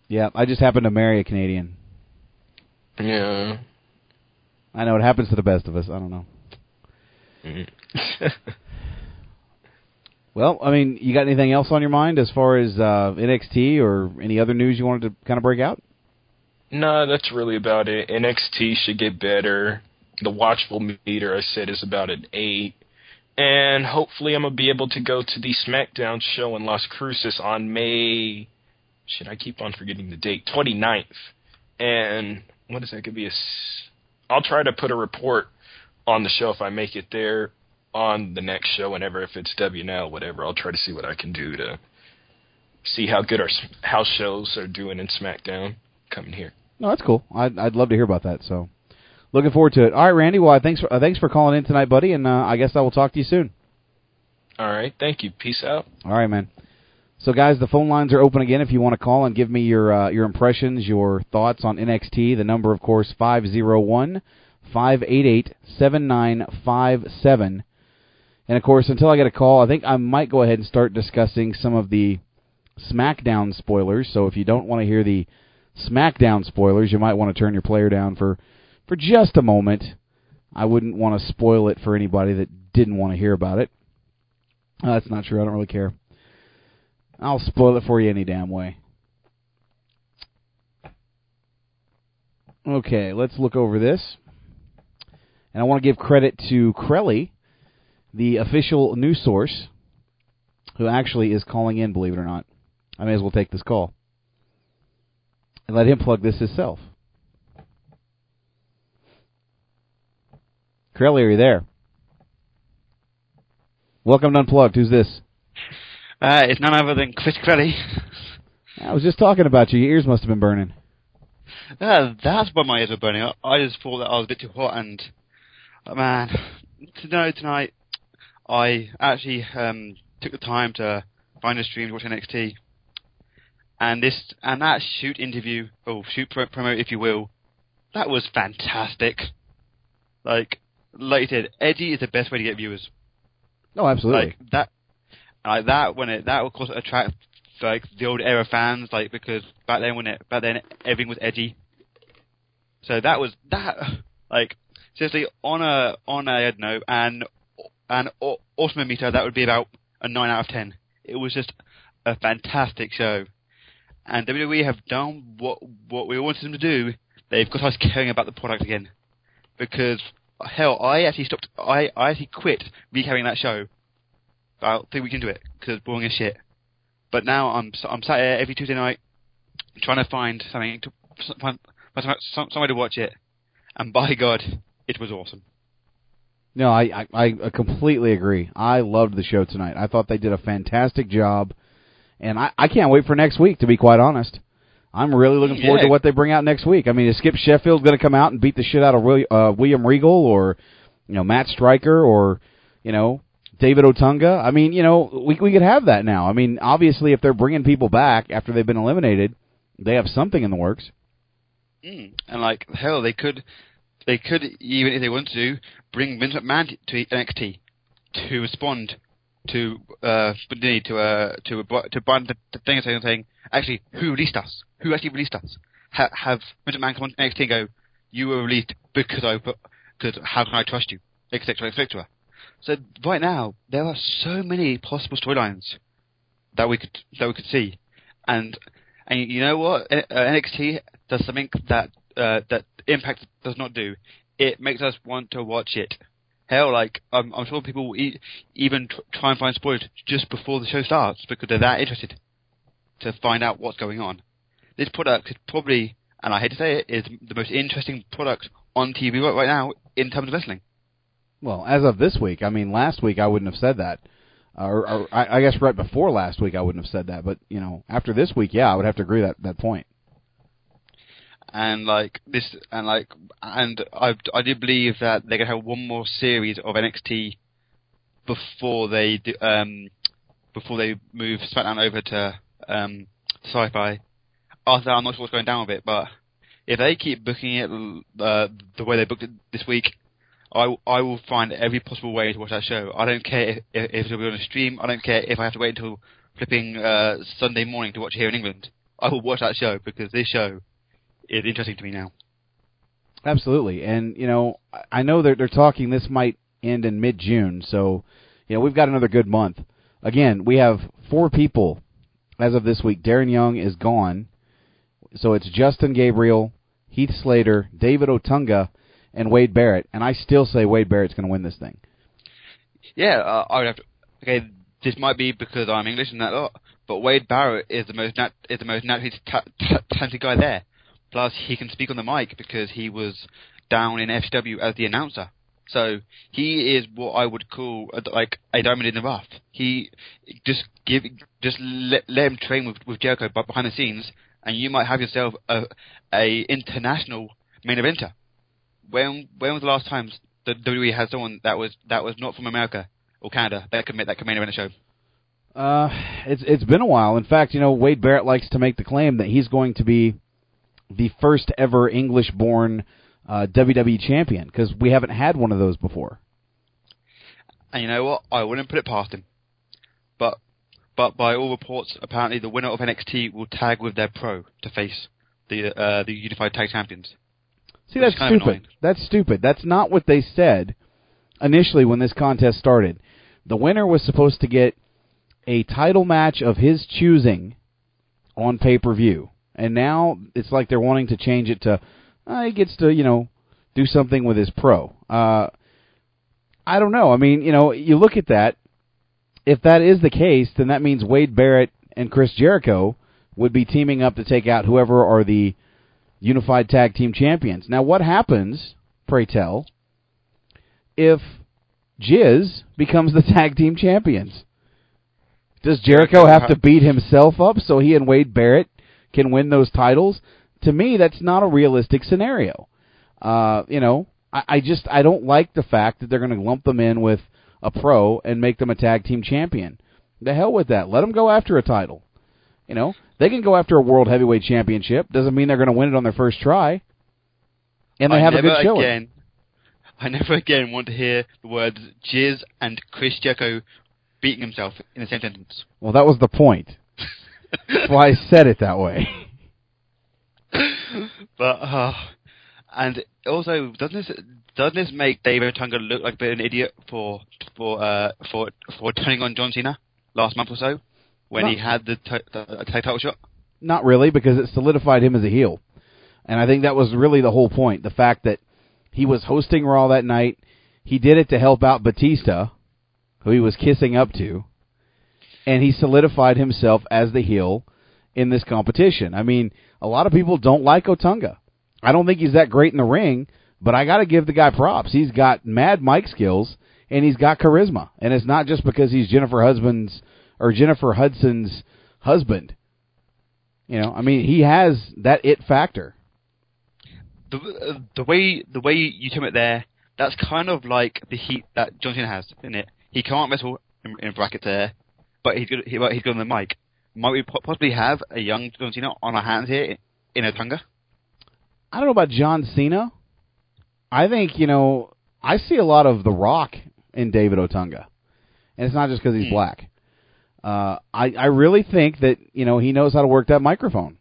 Yeah, I just happened to marry a Canadian. Yeah. I know it happens to the best of us. I don't know. Mm-hmm. [laughs] well, I mean, you got anything else on your mind as far as uh, NXT or any other news you wanted to kind of break out? No, that's really about it. NXT should get better. The watchful meter I said is about an eight. And hopefully I'm gonna be able to go to the SmackDown show in Las Cruces on May should I keep on forgetting the date? 29th. And what is that going to be? A, I'll try to put a report on the show if I make it there on the next show, whenever if it's WNL, whatever. I'll try to see what I can do to see how good our house shows are doing in SmackDown coming here. No, that's cool. I'd I'd love to hear about that. So, looking forward to it. All right, Randy. Well, thanks for uh, thanks for calling in tonight, buddy, and uh, I guess I will talk to you soon. All right, thank you. Peace out. All right, man. So, guys, the phone lines are open again if you want to call and give me your uh, your impressions, your thoughts on NXT. The number, of course, five zero one five eight eight seven nine five seven. And of course, until I get a call, I think I might go ahead and start discussing some of the SmackDown spoilers. So if you don't want to hear the SmackDown spoilers, you might want to turn your player down for for just a moment. I wouldn't want to spoil it for anybody that didn't want to hear about it. Uh, that's not true. I don't really care. I'll spoil it for you any damn way. Okay, let's look over this. And I want to give credit to Crelly, the official news source, who actually is calling in, believe it or not. I may as well take this call. And let him plug this himself. Crelly, are you there? Welcome to Unplugged. Who's this? Uh, it's none other than Chris Crelly. I was just talking about you. Your ears must have been burning. Uh, that's why my ears were burning. I, I just thought that I was a bit too hot, and uh, man, to know tonight, I actually um, took the time to find a stream to watch NXT, and this and that shoot interview, or shoot pro- promo, if you will, that was fantastic. Like, like you said, Eddie is the best way to get viewers. Oh, absolutely. Like that, like that when it that of course attract like the old era fans, like because back then when it back then everything was edgy. So that was that [sighs] like seriously on a on a I don't know an an awesome meter that would be about a nine out of ten. It was just a fantastic show, and WWE have done what what we wanted them to do. They've got us caring about the product again, because hell, I actually stopped. I I actually quit recapping that show about three weeks into it because boring as shit. But now I'm I'm sat here every Tuesday night trying to find something to find, find some, some, somewhere to watch it, and by God, it was awesome. No, I, I I completely agree. I loved the show tonight. I thought they did a fantastic job, and I, I can't wait for next week. To be quite honest, I'm really looking forward Yeah. to what they bring out next week. I mean, is Skip Sheffield going to come out and beat the shit out of William, uh, William Regal or you know Matt Striker or you know David Otunga? I mean, you know, we we could have that now. I mean, obviously, if they're bringing people back after they've been eliminated, they have something in the works. Mm. And like hell, they could they could even if they wanted to bring Vince McMahon to NXT to respond to uh to uh to to bind the, thing saying saying actually who released us? Who actually released us? Ha- have Vince McMahon come on NXT and go, you were released because I because how can I trust you? Etc. Etc. So right now there are so many possible storylines that we could that we could see, and and you know what? Uh, NXT does something that uh, that Impact does not do. It makes us want to watch it. Hell, like I'm, I'm sure people will e- even tr- try and find spoilers just before the show starts because they're that interested to find out what's going on. This product is probably, and I hate to say it, is the most interesting product on TV right now in terms of wrestling. Well, as of this week, I mean, last week I wouldn't have said that, or, or I, I guess right before last week I wouldn't have said that. But you know, after this week, yeah, I would have to agree that that point. and like this and like and I I do believe that they're gonna have one more series of NXT before they do, um before they move SmackDown over to um Syfy. After that, I'm not sure what's going down with it, but if they keep booking it uh, the way they booked it this week, I I will find every possible way to watch that show. I don't care if, if, it'll be on a stream. I don't care if I have to wait until flipping uh, Sunday morning to watch it here in England. I will watch that show because this show is interesting to me now. Absolutely, and you know, I- I know they're they're talking. This might end in mid June, so you know we've got another good month. Again, we have four people as of this week. Darren Young is gone, so it's Justin Gabriel, Heath Slater, David Otunga, and Wade Barrett. And I still say Wade Barrett's going to win this thing. Yeah, uh, I would have to. Okay, this might be because I'm English and that lot, but Wade Barrett is the most nat- is the most naturally ta- ta- talented guy there. Plus, he can speak on the mic because he was down in FCW as the announcer. So he is what I would call a, like a diamond in the rough. He just give just let, let him train with with Jericho behind the scenes, and you might have yourself a a international main eventer. When when was the last time the WWE had someone that was that was not from America or Canada that could make that main event a show? Uh, it's it's been a while. In fact, you know, Wade Barrett likes to make the claim that he's going to be the first ever English-born uh, WWE champion because we haven't had one of those before. And you know what? I wouldn't put it past him. But but by all reports, apparently the winner of NXT will tag with their pro to face the uh, the unified tag champions. See, that's is kind of stupid. That's stupid. That's not what they said initially when this contest started. The winner was supposed to get a title match of his choosing on pay per view, and now it's like they're wanting to change it to uh, he gets to you know do something with his pro. Uh, I don't know. I mean, you know, you look at that. If that is the case, then that means Wade Barrett and Chris Jericho would be teaming up to take out whoever are the unified tag team champions. Now, what happens, pray tell, if Jiz becomes the [laughs] tag team champions? Does Jericho have to beat himself up so he and Wade Barrett can win those titles? To me, that's not a realistic scenario. Uh, you know, I, I just I don't like the fact that they're going to lump them in with a pro and make them a tag team champion. The hell with that. Let them go after a title. You know, they can go after a world heavyweight championship. Doesn't mean they're going to win it on their first try. And they I have a good showing. again, I never again want to hear the words Jizz and Chris Jericho beating himself in the same sentence. Well, that was the point. That's why I said it that way. [laughs] But uh, and also doesn't this doesn't this make David Otunga look like a bit of an idiot for for uh for for turning on John Cena last month or so when No. he had the, t- the title shot? Not really, because it solidified him as a heel. And I think that was really the whole point. The fact that he was hosting Raw that night. He did it to help out Batista, who he was kissing up to. And he solidified himself as the heel in this competition. I mean, a lot of people don't like Otunga. I don't think he's that great in the ring, but I got to give the guy props. He's got mad mic skills and he's got charisma. And it's not just because he's Jennifer Husband's or Jennifer Hudson's husband. You know, I mean, he has that it factor. The uh, the way the way you term it there, that's kind of like the heat that John Cena has, isn't it? He can't wrestle in, in brackets there, but he's good. He, but he's good on the mic. Might we po- possibly have a young John Cena on our hands here in Otunga? I don't know about John Cena. I think you know I see a lot of The Rock in David Otunga, and it's not just because he's Hmm. black. Uh, I I really think that you know he knows how to work that microphone,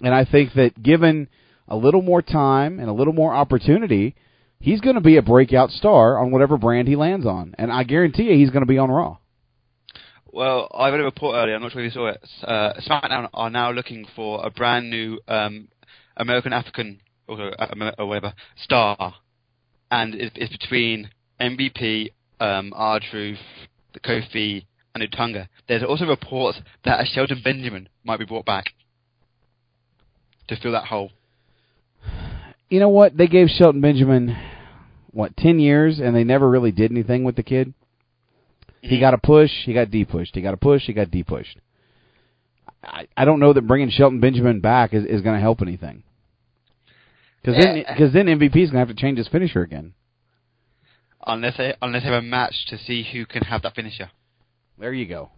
and I think that given a little more time and a little more opportunity, he's going to be a breakout star on whatever brand he lands on, and I guarantee you he's going to be on Raw. Well, I read a report earlier. I'm not sure if you saw it. Uh, SmackDown are now looking for a brand new um, American African or, uh, or whatever star, and it, it's between MVP, um, R Truth, the Kofi, and Otunga. There's also reports that a Shelton Benjamin might be brought back to fill that hole. You know what? They gave Shelton Benjamin what ten years, and they never really did anything with the kid. He mm-hmm. got a push, he got depushed. He got a push, he got depushed. I, I don't know that bringing Shelton Benjamin back is, is going to help anything. Because then, because then MVP is going to have to change his finisher again. Unless they unless they have a match to see who can have that finisher. There you go.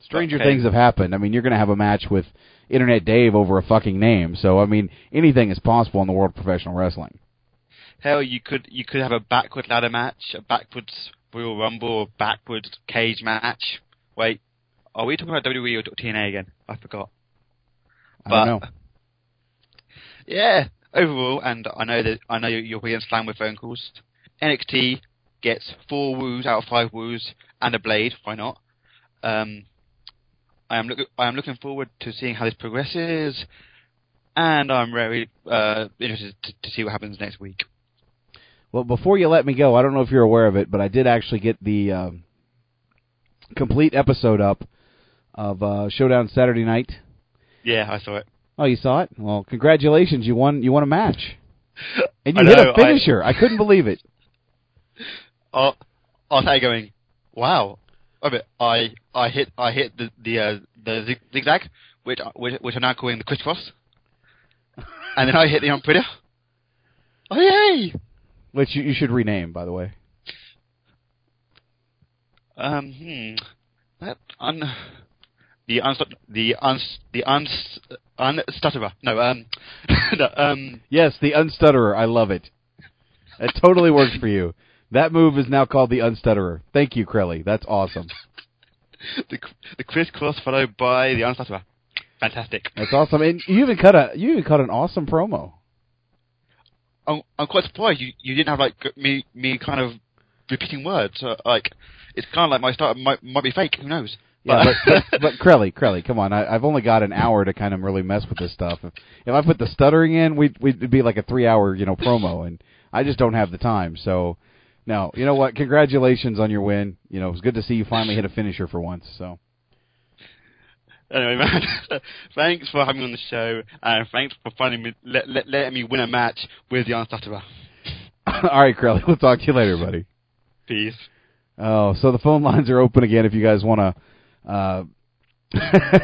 Stranger Okay. things have happened. I mean, you're going to have a match with Internet Dave over a fucking name. So I mean, anything is possible in the world of professional wrestling. Hell, you could you could have a backward ladder match, a backwards Royal Rumble, or backwards cage match. Wait, are we talking about WWE or TNA again? I forgot. I don't know. Yeah, overall, and I know that I know you're being slammed with phone calls. NXT gets four woos out of five woos and a blade. Why not? Um, I am look I am looking forward to seeing how this progresses, and I'm very uh, interested to, to see what happens next week. Well, before you let me go, I don't know if you're aware of it, but I did actually get the um, complete episode up of uh, Showdown Saturday Night. Yeah, I saw it. Oh, you saw it? Well, congratulations! You won. You won a match, [laughs] and you I hit a finisher. I, couldn't believe it. Oh, I was going, wow. Oh, I I hit I hit the the uh, the zigzag, which which which I'm now calling the crisscross, and then I hit the umbrella. Oh yay! Which you, you should rename, by the way. Um, hmm. That un the unst the uns the uns unstutterer. No, um, [laughs] no, um. Yes, the unstutterer. I love it. It totally works for you. That move is now called the unstutterer. Thank you, Crelly. That's awesome. [laughs] the the crisscross followed by the unstutterer. fantastic. That's awesome. And you even cut a you even cut an awesome promo. I'm, I'm quite surprised you, you didn't have like me me kind of repeating words. Uh, like it's kind of like my start might might be fake. Who knows? Yeah, but [laughs] but, but Crelly, Crelly, come on! I, I've only got an hour to kind of really mess with this stuff. If, if I put the stuttering in, we'd we'd be like a three-hour, you know, promo, and I just don't have the time. So, no, you know what? Congratulations on your win. You know, it was good to see you finally hit a finisher for once. So, Anyway, man, [laughs] thanks for having me on the show, and thanks for finding me, let, let, letting me win a match with the Unstutterer. [laughs] all right, Crelly, we'll talk to you later, buddy. Peace. Oh, so the phone lines are open again if you guys want to uh,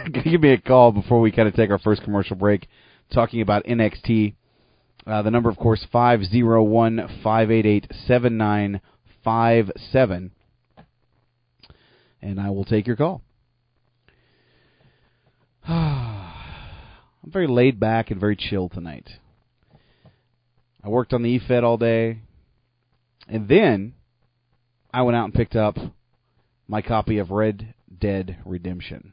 [laughs] give me a call before we kind of take our first commercial break, talking about NXT. Uh, the number, of course, five zero one five eight eight seven nine five seven, and I will take your call. [sighs] I'm very laid back and very chill tonight. I worked on the EFED all day, and then I went out and picked up my copy of Red Dead Redemption.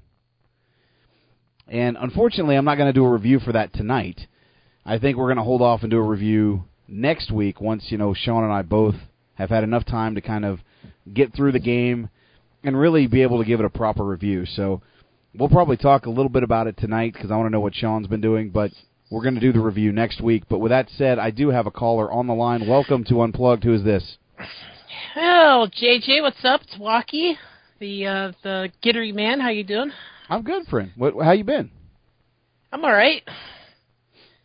And unfortunately, I'm not going to do a review for that tonight. I think we're going to hold off and do a review next week once, you know, Sean and I both have had enough time to kind of get through the game and really be able to give it a proper review. So we'll probably talk a little bit about it tonight because I want to know what Sean's been doing, but we're going to do the review next week. But with that said, I do have a caller on the line. Welcome to Unplugged. Who is this? Oh, JJ, what's up? It's Walkie, the uh, the Gittery man. How you doing? I'm good, friend. What? How you been? I'm all right.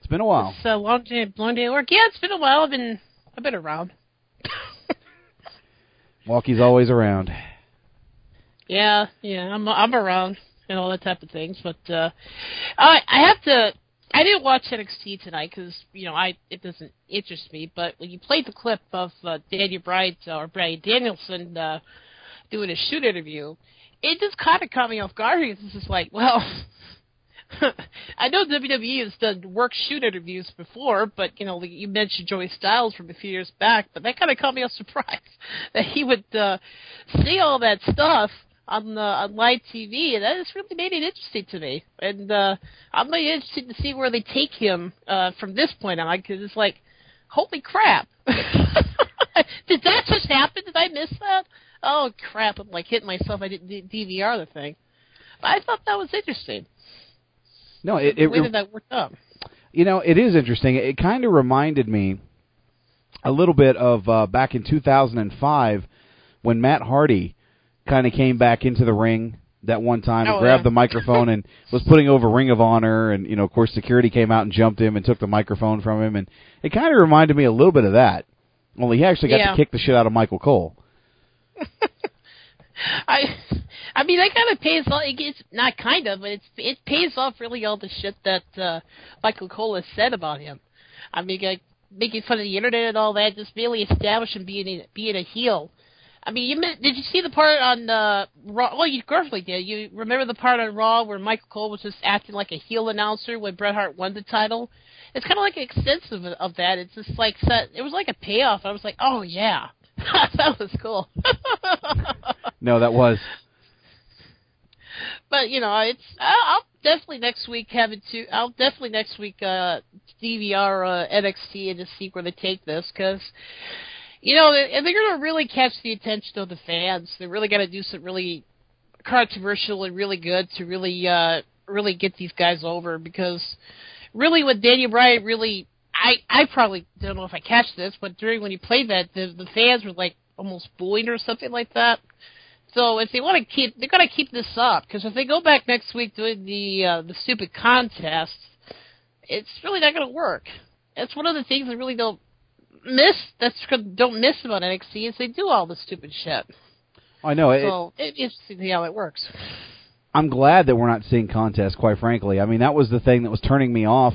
It's been a while. It's a long day, long day at work. Yeah, it's been a while. I've been I've been around. [laughs] Walkie's always around. Yeah, yeah, I'm I'm around and all that type of things. But uh, I I have to. I didn't watch NXT tonight because you know I it doesn't interest me. But when you played the clip of uh, Daniel Bryan uh, or Bryan Danielson uh, doing a shoot interview, it just kind of caught me off guard. It's just like, well, [laughs] I know WWE has done work shoot interviews before, but you know you mentioned Joey Styles from a few years back, but that kind of caught me off [laughs] surprise that he would uh, see all that stuff on the on live TV, and that just really made it interesting to me. And uh, I'm really interested to see where they take him uh, from this point on, because it's like, holy crap! [laughs] Did that just happen? Did I miss that? Oh crap! I'm like hitting myself. I didn't DVR the thing. But I thought that was interesting. No, it, it, way that, worked out. You know, it is interesting. It kind of reminded me a little bit of uh, back in 2005 when Matt Hardy kind of came back into the ring that one time and Oh, grabbed yeah. the microphone and [laughs] was putting over Ring of Honor and you know of course security came out and jumped him and took the microphone from him and it kind of reminded me a little bit of that. Only he actually got Yeah. to kick the shit out of Michael Cole. [laughs] I, I mean, that kind of pays off. It gets not kind of, but it's it pays off really all the shit that uh, Michael Cole has said about him. I mean, like making fun of the internet and all that, just really establishing being a, being a heel. I mean, you did you see the part on uh, Raw? Well, you perfectly did. You remember the part on Raw where Michael Cole was just acting like a heel announcer when Bret Hart won the title? It's kind of like extensive of, of that. It's just like set, it was like a payoff. I was like, oh yeah, [laughs] that was cool. [laughs] No, that was but you know, it's I'll, definitely next week have it too. I'll definitely next week uh DVR uh, NXT and just see where they take this because you know if they're gonna really catch the attention of the fans, they really got to do some really controversial and really good to really uh really get these guys over because really with Daniel Bryan really I I probably don't know if I catch this, but during when he played that the the fans were like almost booing or something like that. So if they want to keep, they're going to keep this up because if they go back next week doing the uh, the stupid contest, it's really not going to work. That's one of the things I really don't miss. That's don't miss about NXT is they do all the stupid shit. I know it, so it, it's see how it works. I'm glad that we're not seeing contests, quite frankly. I mean, that was the thing that was turning me off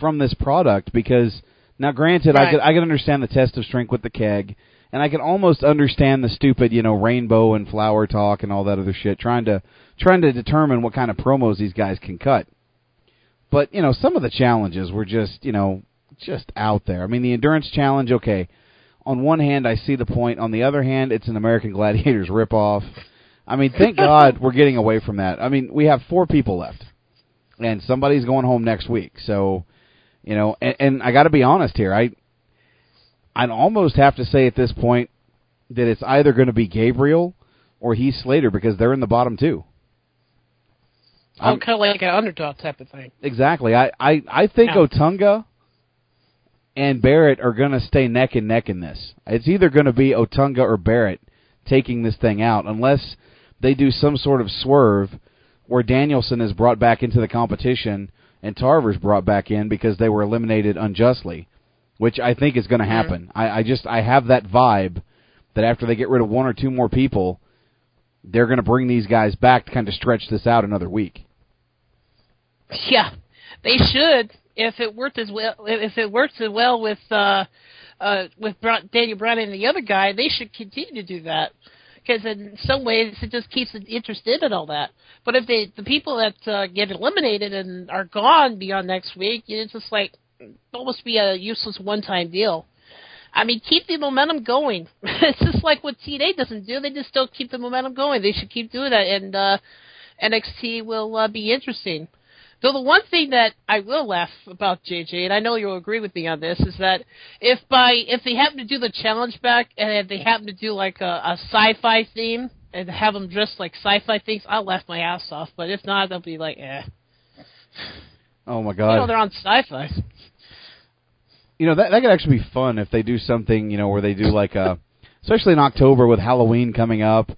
from this product because now, granted, I Right. could I could understand the test of strength with the keg, and I can almost understand the stupid, you know, rainbow and flower talk and all that other shit, trying to trying to determine what kind of promos these guys can cut. But you know, some of the challenges were just, you know, just out there. I mean, the endurance challenge, okay. On one hand, I see the point. On the other hand, it's an American [laughs] Gladiators ripoff. I mean, thank [laughs] God we're getting away from that. I mean, we have four people left. and somebody's going home next week. So, you know, and, and I got to be honest here. I I'd almost have to say at this point that it's either going to be Gabriel or Heath Slater because they're in the bottom two. Oh, kind of like an underdog type of thing. Exactly. I I, I think. Otunga and Barrett are going to stay neck and neck in this. It's either going to be Otunga or Barrett taking this thing out, unless they do some sort of swerve where Danielson is brought back into the competition and Tarver's brought back in because they were eliminated unjustly, which I think is going to happen. I, I just I have that vibe that after they get rid of one or two more people, they're going to bring these guys back to kind of stretch this out another week. Yeah, they should. If it worked as well, if it works as well with uh, uh, with Daniel Bryan and the other guy, they should continue to do that. Because in some ways, it just keeps the interest in and all that. But if they, the people that uh, get eliminated and are gone beyond next week, it's just like almost be a useless one-time deal. I mean, keep the momentum going. [laughs] it's just like what TNA doesn't do; they just don't keep the momentum going. They should keep doing that, and uh, NXT will uh, be interesting. Though the one thing that I will laugh about JJ, and I know you'll agree with me on this, is that if by if they happen to do the challenge back and if they happen to do like a, a sci-fi theme and have them dressed like sci-fi things, I'll laugh my ass off. But if not, they'll be like, eh. Oh my You god! know, they're on sci-fi. you know that that could actually be fun if they do something you know where they do like a especially in October with Halloween coming up.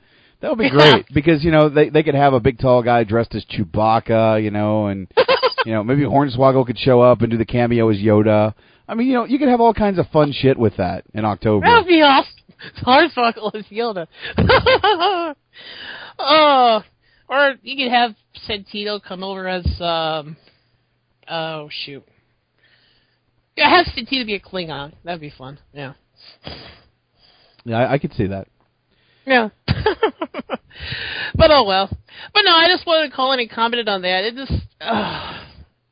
That would be great because you know they they could have a big tall guy dressed as Chewbacca, you know, and [laughs] you know maybe Hornswoggle could show up and do the cameo as Yoda. I mean, you know, you could have all kinds of fun shit with that in October. That would be awesome. [laughs] Hornswoggle is Yoda. [laughs] oh, or you could have Santino come over as um. Oh shoot. Yeah, have Santino be a Klingon. That'd be fun. Yeah. Yeah, I, I could see that. Yeah. [laughs] but oh well. But no, I just wanted to call in and commented on that. It just uh,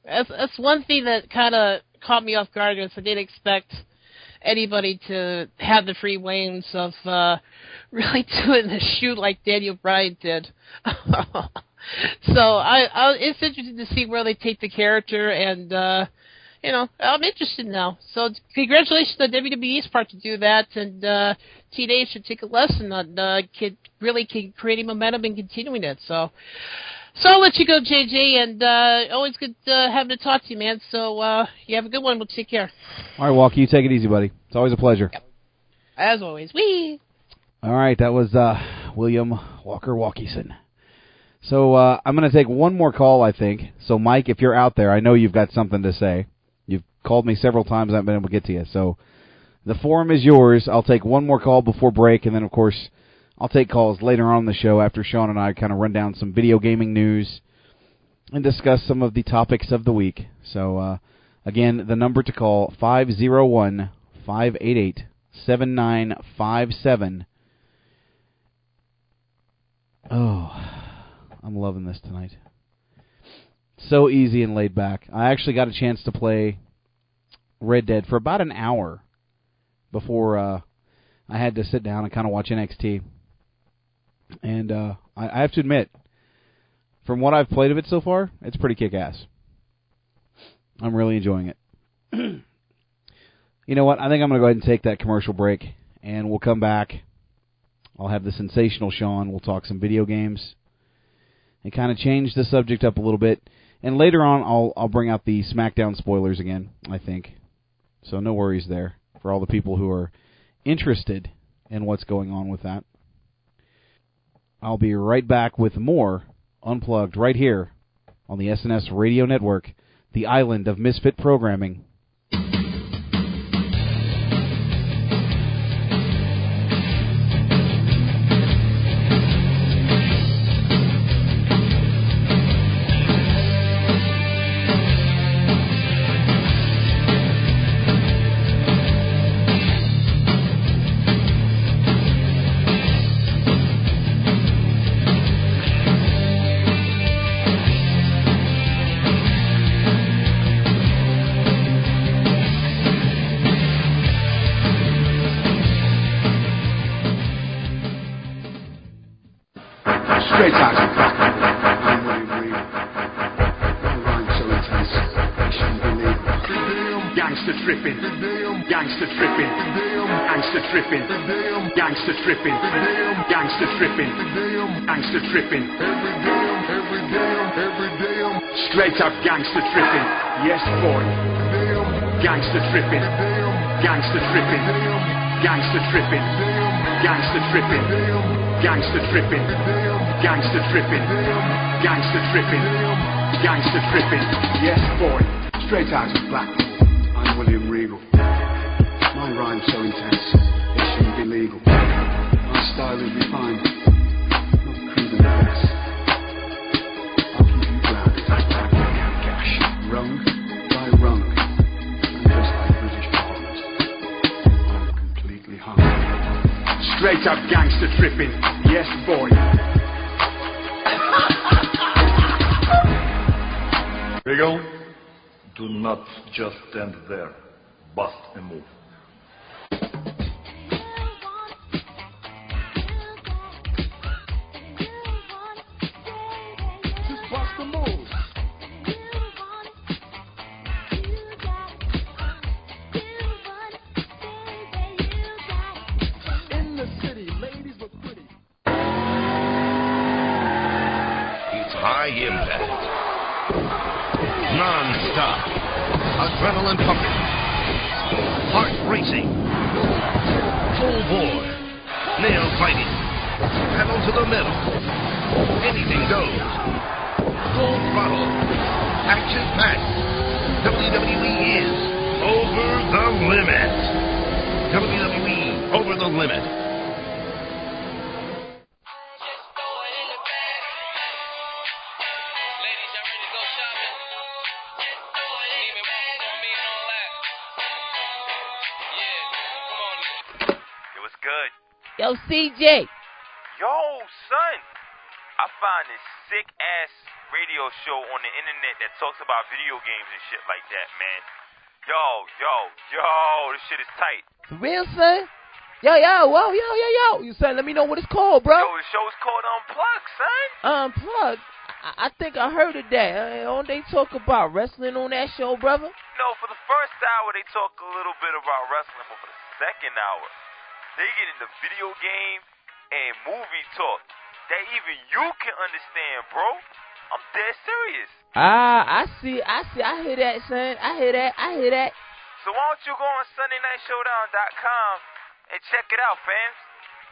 that's that's one thing that kind of caught me off guard because I didn't expect anybody to have the free reins of uh [laughs] really doing the shoot like Daniel Bryan did. [laughs] so I, I it's interesting to see where they take the character and uh you know, I'm interested now. So congratulations on WWE's part to do that, and uh, TNA should take a lesson on uh, kid really keep creating momentum and continuing it. So, so I'll let you go, JJ, and uh, always good uh, having to talk to you, man. So uh, you have a good one. We'll take care. All right, Walkie, you take it easy, buddy. It's always a pleasure. As always, we. All right, that was uh, William Walker Walkieson. So uh, I'm going to take one more call, I think. So, Mike, if you're out there, I know you've got something to say. Called me several times. I haven't been able to get to you. So the forum is yours. I'll take one more call before break, and then, of course, I'll take calls later on in the show after Sean and I kind of run down some video gaming news and discuss some of the topics of the week. So, uh, again, the number to call, 501 588 7957. Oh, I'm loving this tonight. So easy and laid back. I actually got a chance to play Red Dead for about an hour before uh, I had to sit down and kind of watch NXT. And uh, I, I have to admit, from what I've played of it so far, it's pretty kick ass. I'm really enjoying it. [clears throat] you know what? I think I'm going to go ahead and take that commercial break, and we'll come back. I'll have the sensational Sean. We'll talk some video games and kind of change the subject up a little bit. And later on, I'll I'll bring out the SmackDown spoilers again. I think so. No worries there for all the people who are interested in what's going on with that. I'll be right back with more unplugged right here on the SNS Radio Network, the island of misfit programming. Gangster tripping. Straight up gangster tripping, yes boy. Gangster tripping, gangster tripping, gangster tripping, gangster tripping, gangster tripping, gangster tripping, gangster tripping, gangster tripping, yes boy. Straight out of Blackpool, I'm William Regal. My rhyme's so intense, Straight up gangster tripping, yes boy. Regal, do not just stand there. Bust a move. Racing. Full bore. Nail fighting. Pedal to the metal. Anything goes. Full throttle. Action packed. WWE is over the limit. WWE over the limit. Yo, CJ. Yo, son. I find this sick ass radio show on the internet that talks about video games and shit like that, man. Yo, yo, yo, this shit is tight. For real, son? Yo, yo, whoa, yo, yo, yo. You son, let me know what it's called, bro. Yo, the show's called Unplugged, son. Unplugged. I, I think I heard of that. Uh, don't they talk about wrestling on that show, brother? No, for the first hour they talk a little bit about wrestling, but for the second hour, they get into video game and movie talk that even you can understand, bro. I'm dead serious. Ah, I see, I see, I hear that, son. I hear that, I hear that. So why don't you go on SundayNightShowdown.com and check it out, fans?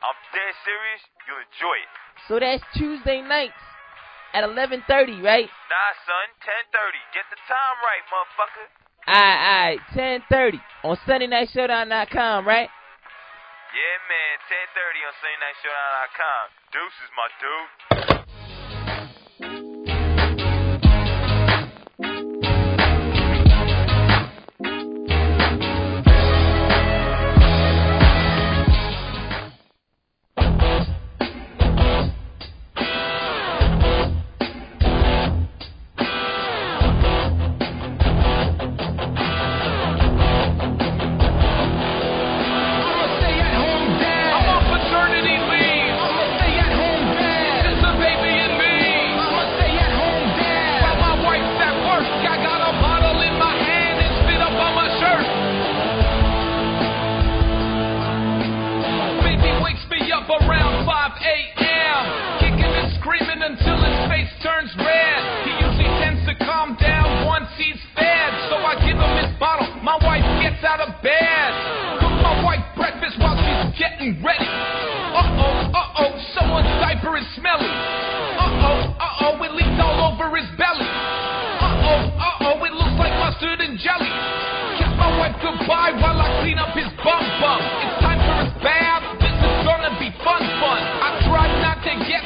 I'm dead serious. You'll enjoy it. So that's Tuesday nights at 11:30, right? Nah, son, 10:30. Get the time right, motherfucker. Alright, alright, 10:30 on SundayNightShowdown.com, right? Yeah, man, 10:30 on SundayNightShowdown.com. Deuces, my dude. Getting ready. Uh oh, uh oh, someone's diaper is smelly. Uh oh, uh oh, it leaks all over his belly. Uh oh, uh oh, it looks like mustard and jelly. Kiss my wife goodbye while I clean up his bum bum. It's time for his bath. This is gonna be fun, fun. I try not to get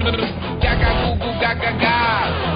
Gaga, gugu, gaga, gaga.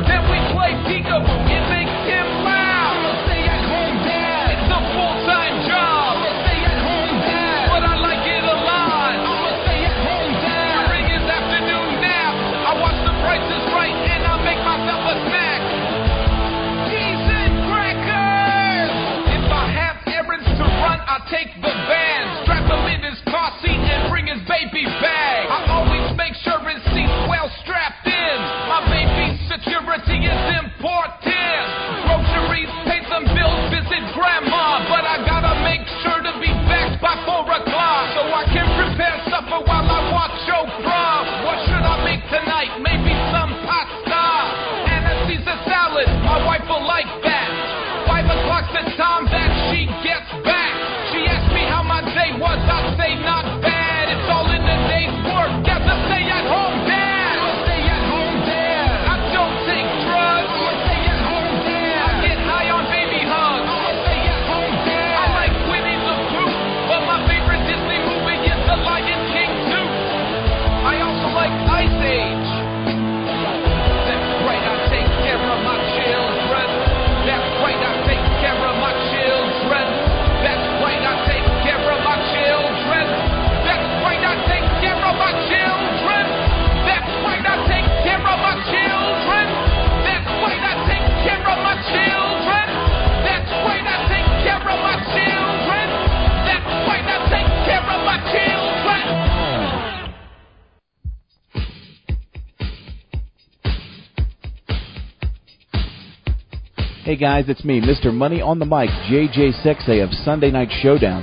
Hey guys, it's me, Mr. Money on the Mic, JJ Sexay of Sunday Night Showdown.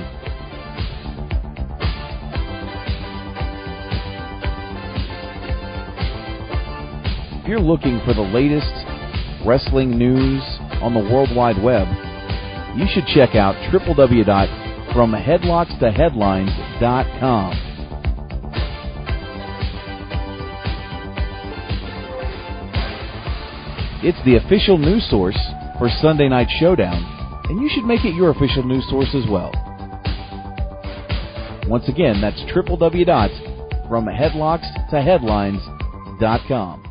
If you're looking for the latest wrestling news on the World Wide Web, you should check out www.fromheadlockstoheadlines.com. It's the official news source for Sunday Night Showdown, and you should make it your official news source as well. Once again, that's www.fromheadlockstoheadlines.com.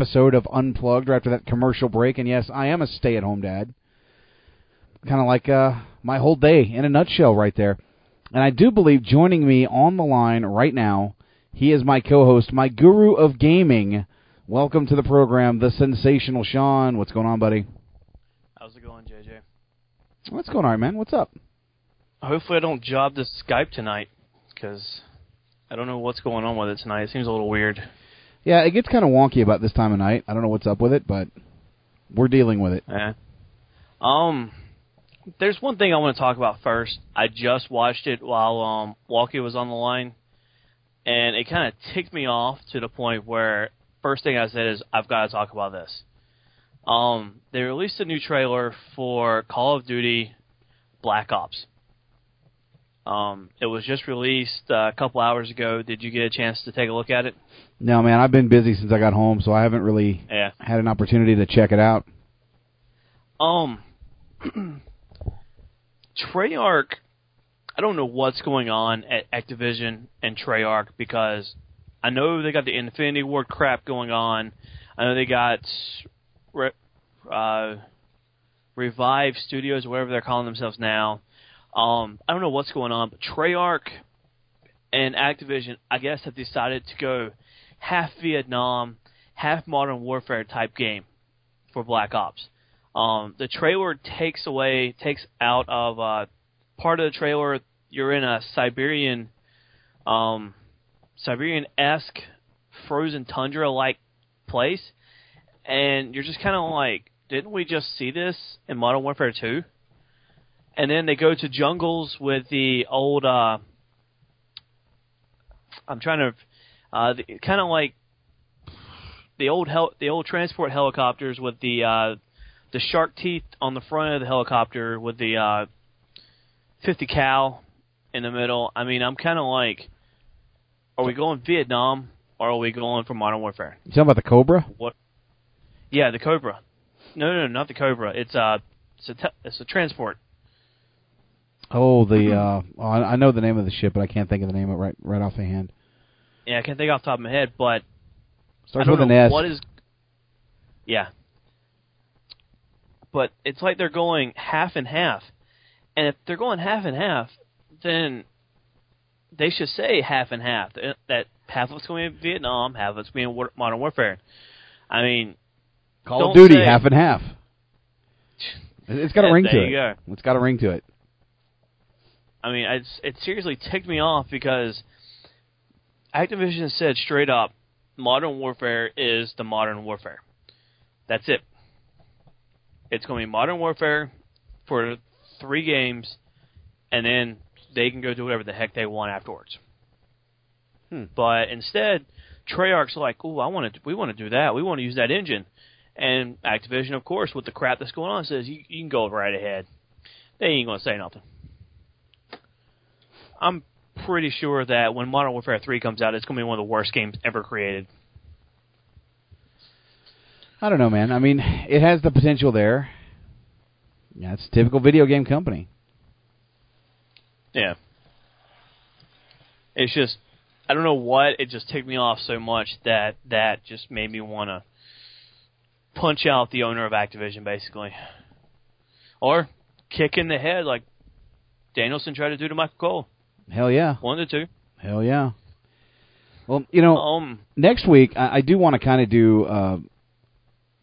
episode of Unplugged right after that commercial break. And yes, I am a stay at home dad. Kind of like uh, my whole day in a nutshell, right there. And I do believe joining me on the line right now, he is my co host, my guru of gaming. Welcome to the program, the sensational Sean. What's going on, buddy? How's it going, JJ? What's going on, man? What's up? Hopefully, I don't job this Skype tonight because I don't know what's going on with it tonight. It seems a little weird. Yeah, it gets kind of wonky about this time of night. I don't know what's up with it, but we're dealing with it. Yeah. Um, there's one thing I want to talk about first. I just watched it while um Walkie was on the line, and it kind of ticked me off to the point where first thing I said is I've got to talk about this. Um, they released a new trailer for Call of Duty Black Ops. Um, it was just released uh, a couple hours ago. Did you get a chance to take a look at it? No, man, I've been busy since I got home, so I haven't really Yeah. had an opportunity to check it out. Um, [clears throat] Treyarch, I don't know what's going on at Activision and Treyarch because I know they got the Infinity Ward crap going on. I know they got re, uh, Revive Studios, whatever they're calling themselves now. Um, I don't know what's going on, but Treyarch and Activision, I guess, have decided to go half Vietnam, half Modern Warfare type game for Black Ops. Um, the trailer takes away, takes out of uh, part of the trailer. You're in a Siberian, um, Siberian-esque frozen tundra-like place, and you're just kind of like, didn't we just see this in Modern Warfare 2? And then they go to jungles with the old. Uh, I'm trying to, uh, kind of like the old hel- the old transport helicopters with the uh, the shark teeth on the front of the helicopter with the uh, 50 cal in the middle. I mean, I'm kind of like, are we going Vietnam or are we going for Modern Warfare? You talking about the Cobra? What? Yeah, the Cobra. No, no, no, not the Cobra. It's uh, it's a te- it's a transport. Oh, the uh, oh, I I know the name of the ship, but I can't think of the name of it right right off the hand. Yeah, I can't think off the top of my head, but Starts I don't with know an S. What is? Yeah, but it's like they're going half and half, and if they're going half and half, then they should say half and half. That- half of it's going to be Vietnam, half of it's being war- Modern Warfare. I mean, Call of Duty, say- half and half. It's got a ring there to you it. go. It's got a ring to it. I mean, it's it seriously ticked me off because Activision said straight up, Modern Warfare is the Modern Warfare. That's it. It's going to be Modern Warfare for three games, and then they can go do whatever the heck they want afterwards. Hmm. But instead, Treyarch's like, "Ooh, I want to. We want to do that. We want to use that engine." And Activision, of course, with the crap that's going on, says, "You, you can go right ahead." They ain't going to say nothing. I'm pretty sure that when Modern Warfare 3 comes out, it's going to be one of the worst games ever created. I don't know, man. I mean, it has the potential there. Yeah, it's a typical video game company. Yeah. It's just I don't know what it just ticked me off so much that that just made me want to punch out the owner of Activision basically. Or kick in the head like Danielson tried to do to Michael Cole. Hell yeah. One the two. Hell yeah. Well, you know, Um next week I, I do want to kind of do uh,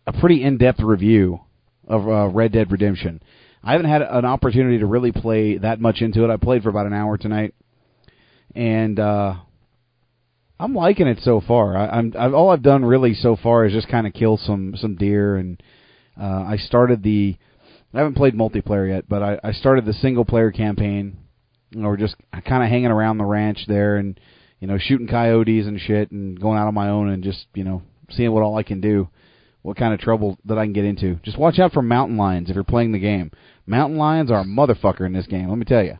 a pretty in-depth review of uh, Red Dead Redemption. I haven't had an opportunity to really play that much into it. I played for about an hour tonight, and uh, I'm liking it so far. I, I'm I've, all I've done really so far is just kind of kill some some deer, and uh, I started the. I haven't played multiplayer yet, but I, I started the single player campaign. You know, we're just kind of hanging around the ranch there, and you know, shooting coyotes and shit, and going out on my own, and just you know, seeing what all I can do, what kind of trouble that I can get into. Just watch out for mountain lions if you're playing the game. Mountain lions are a motherfucker in this game. Let me tell you.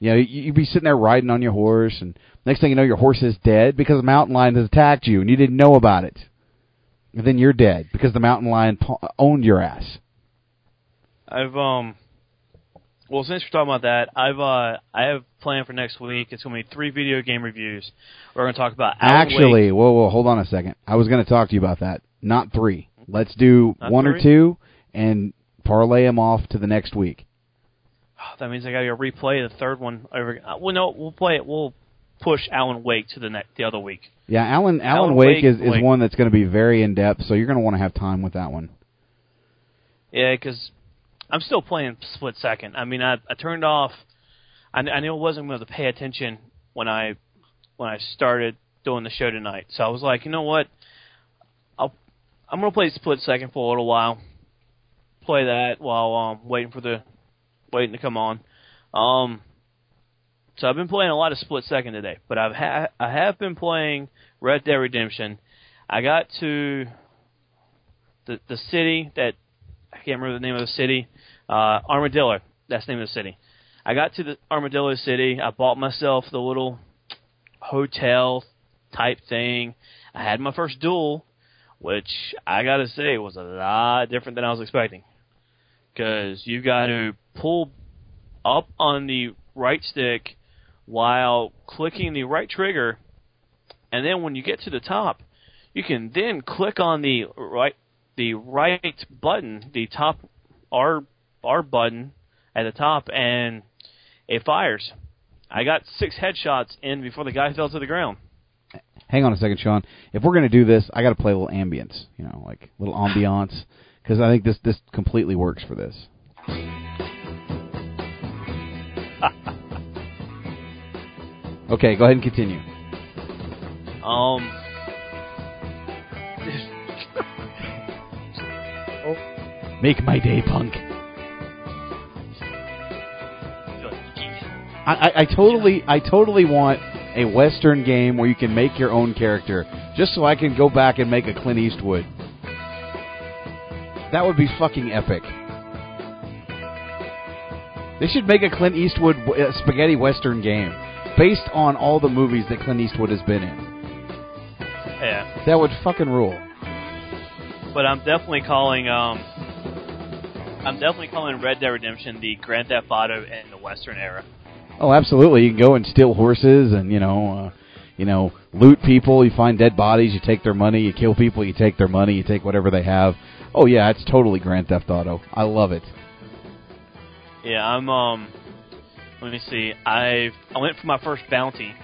You know, you, you'd be sitting there riding on your horse, and next thing you know, your horse is dead because a mountain lion has attacked you, and you didn't know about it. And then you're dead because the mountain lion owned your ass. I've um well since we're talking about that, I've uh I have planned for next week. It's gonna be three video game reviews. We're gonna talk about Alan Actually, Wake. whoa, whoa, hold on a second. I was going to talk to you about that. Not three. Let's do Not one or two and parlay them off to the next week. that means I gotta replay the third one over uh, well no, we'll play it we'll push Alan Wake to the next the other week. Yeah, Alan Alan, Alan Wake, Wake, is, is Wake. one that's going to be very in depth, so you're going to want to have time with that one. Yeah, because I'm still playing split second. I mean, I I turned off. I, I knew I wasn't going to pay attention when I when I started doing the show tonight. So I was like, you know what? I'll I'm going to play split second for a little while. Play that while um waiting for the waiting to come on. Um. So I've been playing a lot of split second today, but I've ha- I have been playing Red Dead Redemption. I got to the the city that I can't remember the name of the city. Uh, Armadillo. That's the name of the city. I got to the Armadillo city. I bought myself the little hotel type thing. I had my first duel, which I gotta say was a lot different than I was expecting. Because you got to pull up on the right stick while clicking the right trigger, and then when you get to the top, you can then click on the right the right button, the top R R button at the top, and it fires. I got six headshots in before the guy fell to the ground. Hang on a second, Sean. If we're going to do this, I got to play a little ambience, you know, like a little ambiance, [laughs] because I think this this completely works for this. [laughs] Okay, go ahead and continue. Um. Make my day, punk. I, I, I totally, I totally want a Western game where you can make your own character, just so I can go back and make a Clint Eastwood. That would be fucking epic. They should make a Clint Eastwood uh, spaghetti Western game based on all the movies that Clint Eastwood has been in. Yeah, That would fucking rule. but I'm definitely calling um. I'm definitely calling Red Dead Redemption the Grand Theft Auto in the Western era. Oh, absolutely. You can go and steal horses, and you know, uh, you know, loot people. You find dead bodies. You take their money. You kill people. You take their money. You take whatever they have. Oh yeah, it's totally Grand Theft Auto. I love it. Yeah, I'm um. Let me see. I I went for my first bounty.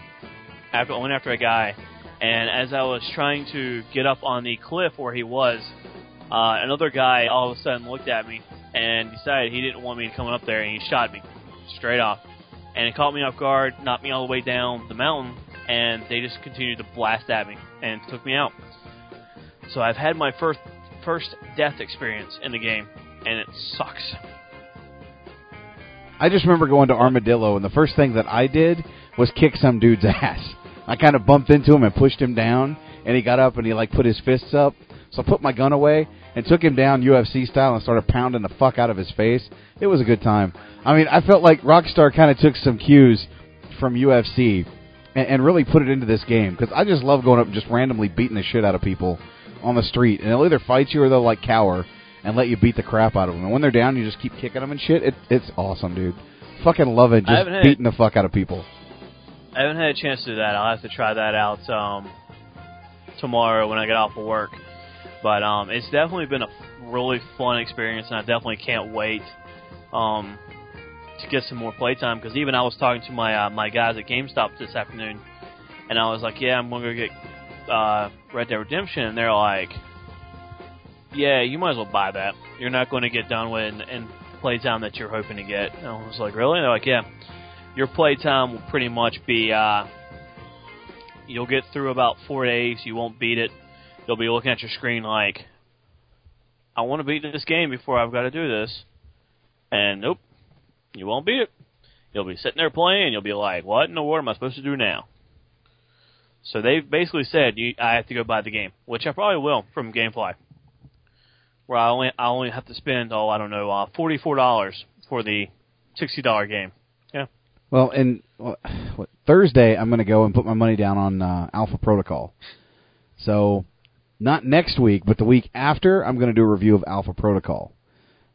After I went after a guy, and as I was trying to get up on the cliff where he was, uh, another guy all of a sudden looked at me and decided he didn't want me coming up there, and he shot me straight off. And it caught me off guard, knocked me all the way down the mountain, and they just continued to blast at me and took me out. So I've had my first first death experience in the game, and it sucks. I just remember going to Armadillo, and the first thing that I did was kick some dude's [laughs] ass. I kind of bumped into him and pushed him down, and he got up and he like put his fists up. So I put my gun away and took him down UFC style and started pounding the fuck out of his face. It was a good time. I mean, I felt like Rockstar kind of took some cues from UFC and, and really put it into this game because I just love going up and just randomly beating the shit out of people on the street, and they'll either fight you or they'll like cower and let you beat the crap out of them. And when they're down, you just keep kicking them and shit. It, it's awesome, dude. Fucking love it, just beating the fuck out of people. I haven't had a chance to do that. I'll have to try that out um, tomorrow when I get off of work. But um, it's definitely been a really fun experience, and I definitely can't wait um, to get some more playtime. Because even I was talking to my uh, my guys at GameStop this afternoon, and I was like, "Yeah, I'm going to go get uh, Red Dead Redemption," and they're like, "Yeah, you might as well buy that. You're not going to get done with and, in playtime that you're hoping to get." And I was like, "Really?" And they're like, "Yeah." your playtime will pretty much be uh, you'll get through about four days. You won't beat it. You'll be looking at your screen like, I want to beat this game before I've got to do this. And nope, you won't beat it. You'll be sitting there playing. You'll be like, what in the world am I supposed to do now? So they've basically said you, I have to go buy the game, which I probably will from GameFly. Where I only I only have to spend oh I don't know uh, forty four dollars for the sixty dollar game. Yeah. Well, and what, Thursday I'm going to go and put my money down on uh, Alpha Protocol. So, not next week, but the week after, I'm going to do a review of Alpha Protocol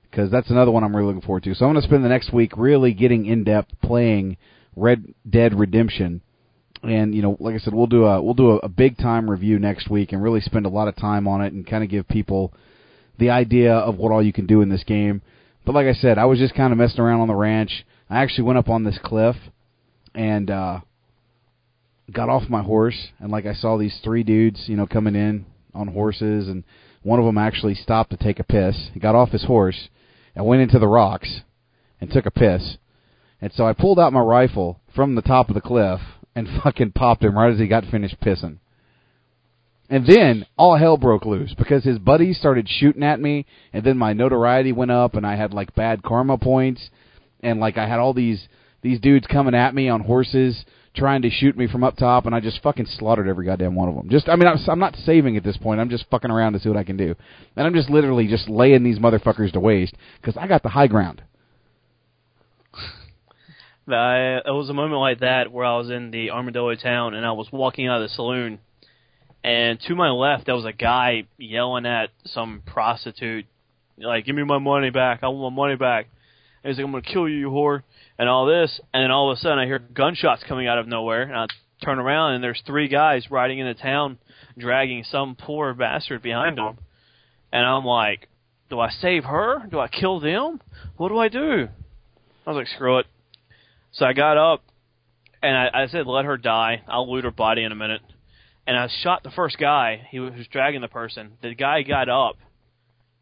because that's another one I'm really looking forward to. So I'm going to spend the next week really getting in depth playing Red Dead Redemption, and you know, like I said, we'll do a we'll do a, a big time review next week and really spend a lot of time on it and kind of give people the idea of what all you can do in this game. But like I said, I was just kind of messing around on the ranch. I actually went up on this cliff and uh got off my horse and like I saw these three dudes, you know, coming in on horses and one of them actually stopped to take a piss. He got off his horse and went into the rocks and took a piss. And so I pulled out my rifle from the top of the cliff and [laughs] fucking popped him right as he got finished pissing. And then all hell broke loose because his buddies started shooting at me, and then my notoriety went up, and I had like bad karma points, and like I had all these these dudes coming at me on horses trying to shoot me from up top, and I just fucking slaughtered every goddamn one of them. Just I mean I'm, not saving at this point. I'm just fucking around to see what I can do, and I'm just literally just laying these motherfuckers to waste because I got the high ground. [laughs] I, uh, it was a moment like that where I was in the Armadillo town and I was walking out of the saloon, and to my left there was a guy yelling at some prostitute, like, "Give me my money back! I want my money back!" And he's like, "I'm gonna kill you, you whore!" And all this, and then all of a sudden I hear gunshots coming out of nowhere, and I turn around and there's three guys riding into town, dragging some poor bastard behind them, and I'm like, "Do I save her? Do I kill them? What do I do?" I was like, "Screw it." So I got up and I, I said, "Let her die. I'll loot her body in a minute." And I shot the first guy. He was dragging the person. The guy got up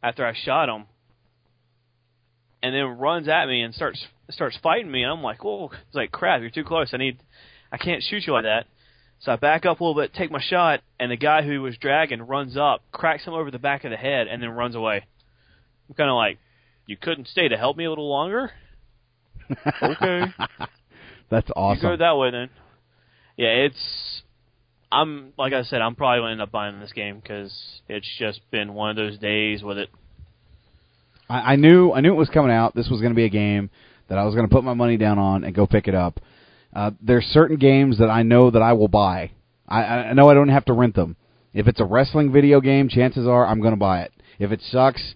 after I shot him, and then runs at me and starts starts fighting me. And I'm like, "Whoa!" It's like, "Crap! You're too close. I need. I can't shoot you like that." So I back up a little bit, take my shot, and the guy who was dragging runs up, cracks him over the back of the head, and then runs away. I'm kind of like, "You couldn't stay to help me a little longer?" [laughs] okay. That's You awesome. go that way then. Yeah, it's. I'm like I said, I'm probably gonna end up buying this game because it's just been one of those days with it. I, I knew I knew it was coming out. This was going to be a game that I was going to put my money down on and go pick it up. Uh, there's certain games that I know that I will buy. I, I know I don't have to rent them. If it's a wrestling video game, chances are I'm going to buy it. If it sucks,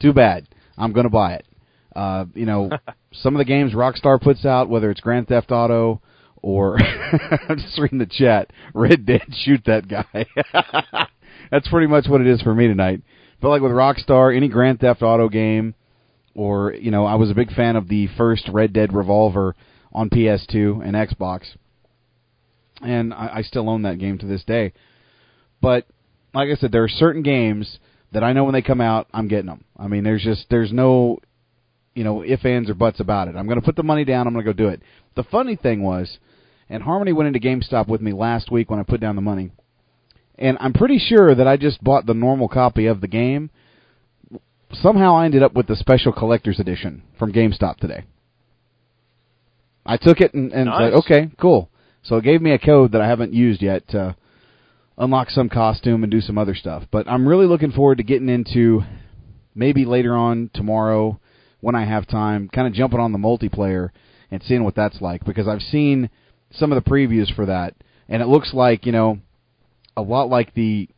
too bad. I'm going to buy it. Uh, you know, [laughs] some of the games Rockstar puts out, whether it's Grand Theft Auto or [laughs] I'm just reading the chat. Red Dead, shoot that guy. [laughs] That's pretty much what it is for me tonight. But like with Rockstar, any Grand Theft Auto game, or you know, I was a big fan of the first Red Dead Revolver on PS2 and Xbox, and I, I still own that game to this day. But like I said, there are certain games that I know when they come out, I'm getting them. I mean, there's just there's no you know if ands or buts about it. I'm going to put the money down. I'm going to go do it. The funny thing was, and Harmony went into GameStop with me last week when I put down the money, and I'm pretty sure that I just bought the normal copy of the game. Somehow I ended up with the special collector's edition from GameStop today. I took it and, and Nice. said, okay, cool. So it gave me a code that I haven't used yet to unlock some costume and do some other stuff. But I'm really looking forward to getting into maybe later on tomorrow when I have time, kind of jumping on the multiplayer and seeing what that's like because I've seen some of the previews for that, and it looks like you know a lot like the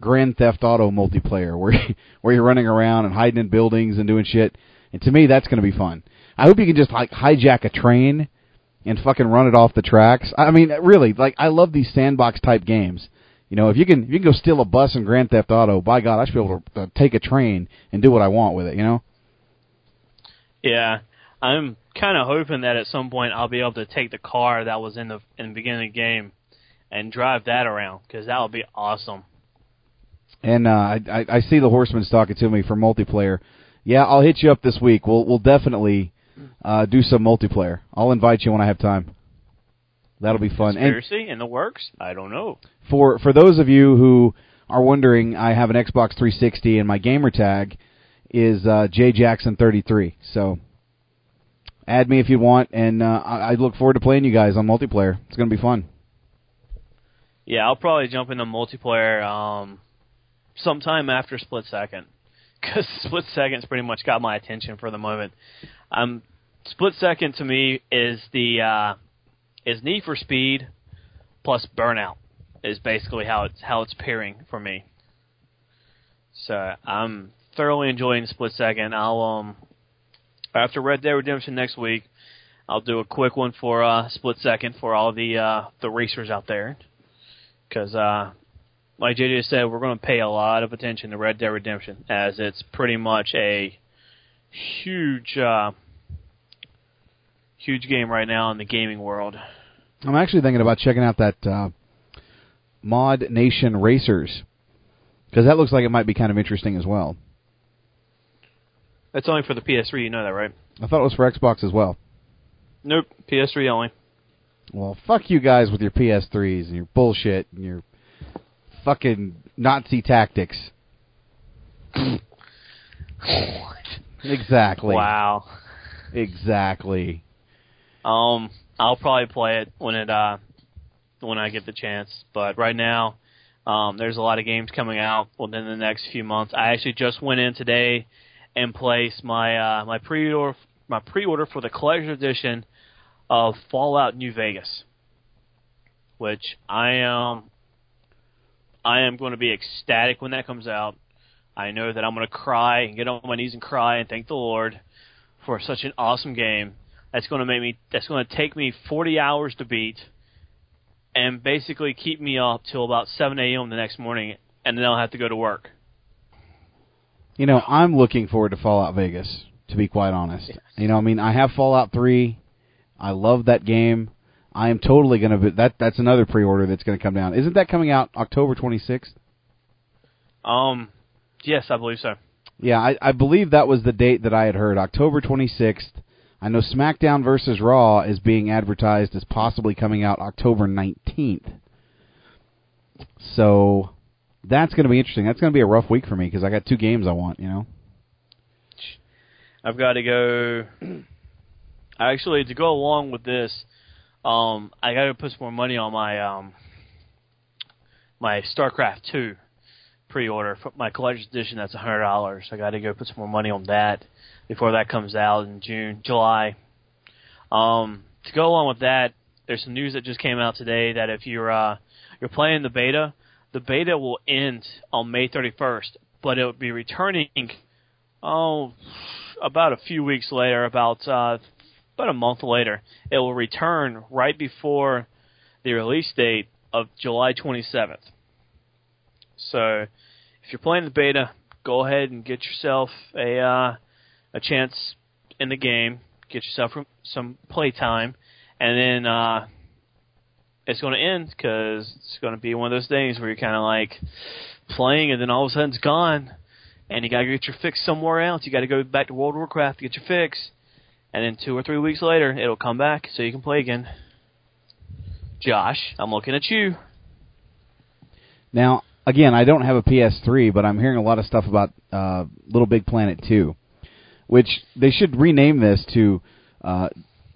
Grand Theft Auto multiplayer, [laughs] where where you're running around and hiding in buildings and doing shit. And to me, that's going to be fun. I hope you can just like hijack a train and fucking run it off the tracks. I mean, really, like I love these sandbox type games. You know, if you can if you can go steal a bus in Grand Theft Auto, by God, I should be able to uh, take a train and do what I want with it. You know? Yeah, I'm kind of hoping that at some point I'll be able to take the car that was in the in the beginning of the game and drive that around because that would be awesome. And uh, I, I I see the horseman's talking to me for multiplayer. Yeah, I'll hit you up this week. We'll we'll definitely uh, do some multiplayer. I'll invite you when I have time. That'll be fun. And Conspiracy in the works? I don't know. for for those of you who are wondering, I have an Xbox 360 and my gamer tag is uh, jjackson33. So add me if you want, and uh, I, I look forward to playing you guys on multiplayer. It's going to be fun. Yeah, I'll probably jump into multiplayer um, sometime after Split Second, because [laughs] Split Second's pretty much got my attention for the moment. Um, Split Second to me is the uh, is Need for Speed plus Burnout is basically how it's how it's pairing for me. So I'm thoroughly enjoying Split Second. I'll um after Red Dead Redemption next week, I'll do a quick one for uh, Split Second for all the uh, the racers out there, because uh, like JJ said, we're going to pay a lot of attention to Red Dead Redemption as it's pretty much a huge uh, huge game right now in the gaming world. I'm actually thinking about checking out that uh, Mod Nation Racers because that looks like it might be kind of interesting as well. That's only for the PS3, you know that, right? I thought it was for Xbox as well. Nope, PS3 only. Well, fuck you guys with your PS3s and your bullshit and your fucking Nazi tactics. [laughs] Exactly. Wow. Exactly. Um, I'll probably play it when it uh when I get the chance. But right now, um, there's a lot of games coming out within the next few months. I actually just went in today and placed my uh, my pre-order my pre-order for the collector's edition of Fallout New Vegas, which I am I am going to be ecstatic when that comes out. I know that I'm going to cry and get on my knees and cry and thank the Lord for such an awesome game. That's going to make me. That's going to take me 40 hours to beat, and basically keep me up till about 7 a.m. the next morning, and then I'll have to go to work. You know, I'm looking forward to Fallout Vegas. To be quite honest, you know, I mean, I have Fallout Three. I love that game. I am totally going to be that. That's another pre-order that's going to come down. Isn't that coming out October 26th? Um, yes, I believe so. Yeah, I, I believe that was the date that I had heard, October 26th. I know SmackDown versus Raw is being advertised as possibly coming out October 19th. So that's going to be interesting. That's going to be a rough week for me because I got two games I want. You know. I've got to go. Actually, to go along with this, um, I got to put some more money on my um, my StarCraft two pre-order my collector's edition. That's a hundred dollars. I got to go put some more money on that before that comes out in June, July. Um, to go along with that, there's some news that just came out today that if you're uh, you're playing the beta, the beta will end on May 31st, but it will be returning. Oh, about a few weeks later, about uh, about a month later, it will return right before the release date of July 27th. So, if you're playing the beta, go ahead and get yourself a uh, a chance in the game, get yourself some play time, and then uh, it's going to end because it's going to be one of those things where you're kind of like playing, and then all of a sudden it's gone, and you got to get your fix somewhere else. You got to go back to World of Warcraft to get your fix, and then two or three weeks later it'll come back so you can play again. Josh, I'm looking at you. Now, again, I don't have a PS3, but I'm hearing a lot of stuff about uh, Little Big Planet 2, which they should rename this to uh,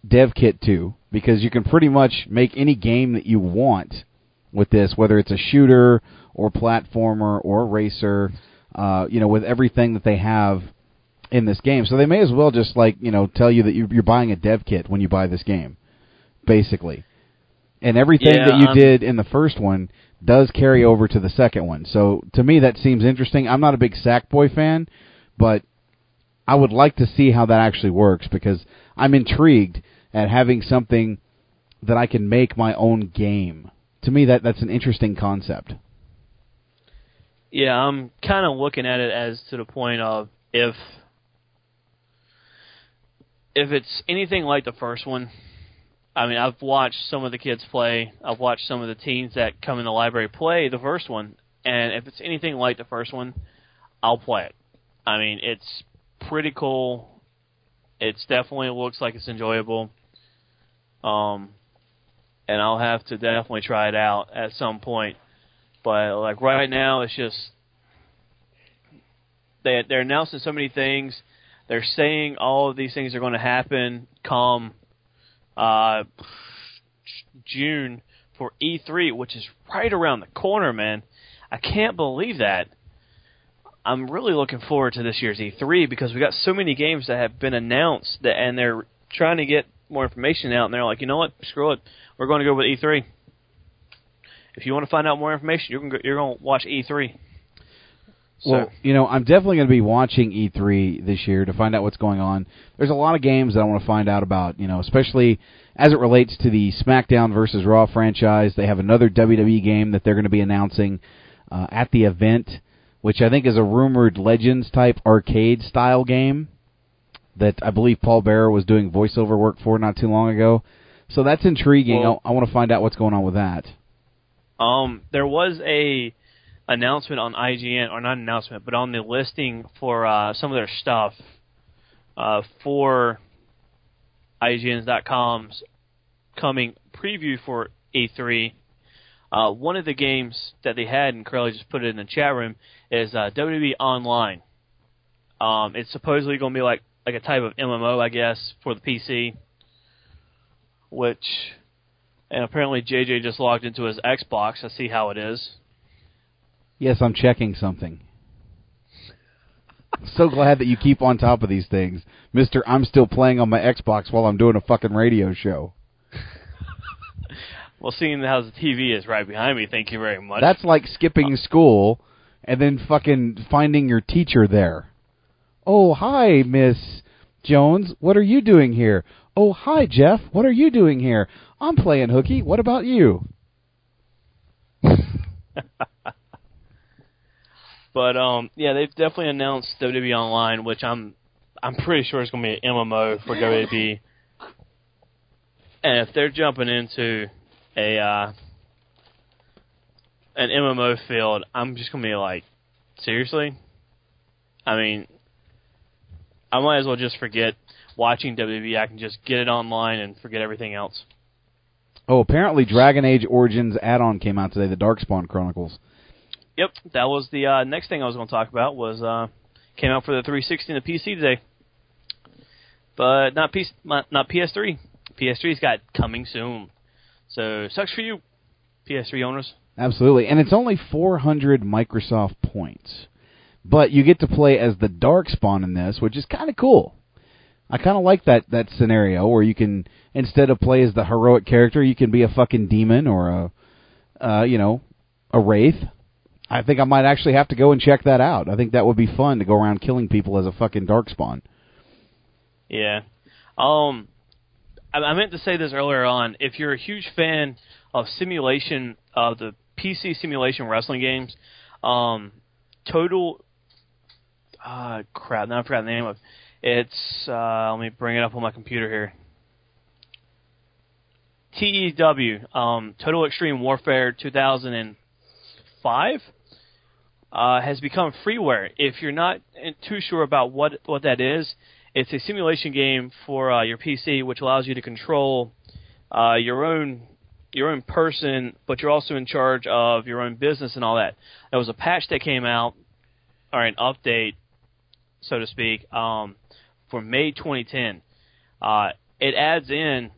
DevKit 2 because you can pretty much make any game that you want with this, whether it's a shooter or platformer or racer, uh, you know, with everything that they have in this game. So they may as well just like you know tell you that you're, you're buying a dev kit when you buy this game, basically. and everything Yeah, that you um, did in the first one does carry over to the second one. So to me, that seems interesting. I'm not a big Sackboy fan, but I would like to see how that actually works because I'm intrigued at having something that I can make my own game. To me, that that's an interesting concept. Yeah, I'm kind of looking at it as to the point of if if it's anything like the first one. I mean, I've watched some of the kids play. I've watched some of the teens that come in the library play the first one, and if it's anything like the first one, I'll play it. I mean, it's pretty cool. It's definitely looks like it's enjoyable. Um, and I'll have to definitely try it out at some point. But like right now, it's just they they're announcing so many things. They're saying all of these things are going to happen come uh, June for E3, which is right around the corner, man. I can't believe that. I'm really looking forward to this year's E3 because we got so many games that have been announced that, and they're trying to get more information out, and they're like, you know what, screw it, we're going to go with E3. If you want to find out more information, you're going to, you're going to watch E3. So, Well, you know, I'm definitely going to be watching E3 this year to find out what's going on. There's a lot of games that I want to find out about, you know, especially as it relates to the SmackDown versus Raw franchise. They have another WWE game that they're going to be announcing uh, at the event, which I think is a rumored Legends type arcade style game that I believe Paul Bearer was doing voiceover work for not too long ago. So that's intriguing. Well- I, I want to find out what's going on with that. Um, there was a announcement on IGN, or not an announcement, but on the listing for uh, some of their stuff uh, for IGN's.com's coming preview for E3. Uh, one of the games that they had, and Curly just put it in the chat room, is uh, WWE Online. Um, it's supposedly going to be like like a type of MMO, I guess, for the PC. Which, and apparently JJ just logged into his Xbox. I see how it is. Yes, I'm checking something. so glad that you keep on top of these things, Mister. I'm still playing on my Xbox while I'm doing a fucking radio show. [laughs] Well, seeing how the TV is right behind me, thank you very much. That's like skipping uh, school and then fucking finding your teacher there. Oh, hi, Miss Jones. What are you doing here? Oh, hi, Jeff. What are you doing here? I'm playing hooky. What about you? [laughs] But um, yeah, they've definitely announced WWE Online, which I'm I'm pretty sure is going to be an MMO for WWE. And if they're jumping into a uh, an MMO field, I'm just going to be like, seriously? I mean, I might as well just forget watching WWE. I can just get it online and forget everything else. Oh, apparently Dragon Age Origins add-on came out today, the Darkspawn Chronicles. Yep, that was the uh, next thing I was going to talk about. Was uh, came out for the 360 and the PC today, but not not not PS3. PS3's got coming soon, so sucks for you, PS3 owners. Absolutely, and it's only 400 Microsoft points, but you get to play as the Darkspawn in this, which is kind of cool. I kind of like that that scenario where you can instead of play as the heroic character, you can be a fucking demon or a, uh, you know, a wraith. I think I might actually have to go and check that out. I think that would be fun to go around killing people as a fucking Darkspawn. Yeah. Um, I, I meant to say this earlier on. If you're a huge fan of simulation of the PC simulation wrestling games, um, Total. Uh, crap! Now I forgot the name of. it. It's. Uh, let me bring it up on my computer here. TEW, um, Total Extreme Warfare 2005, uh, has become freeware. If you're not too sure about what what that is, it's a simulation game for uh, your PC, which allows you to control uh, your own your own person, but you're also in charge of your own business and all that. There was a patch that came out, or an update, so to speak, um, for May 2010. Uh, it adds in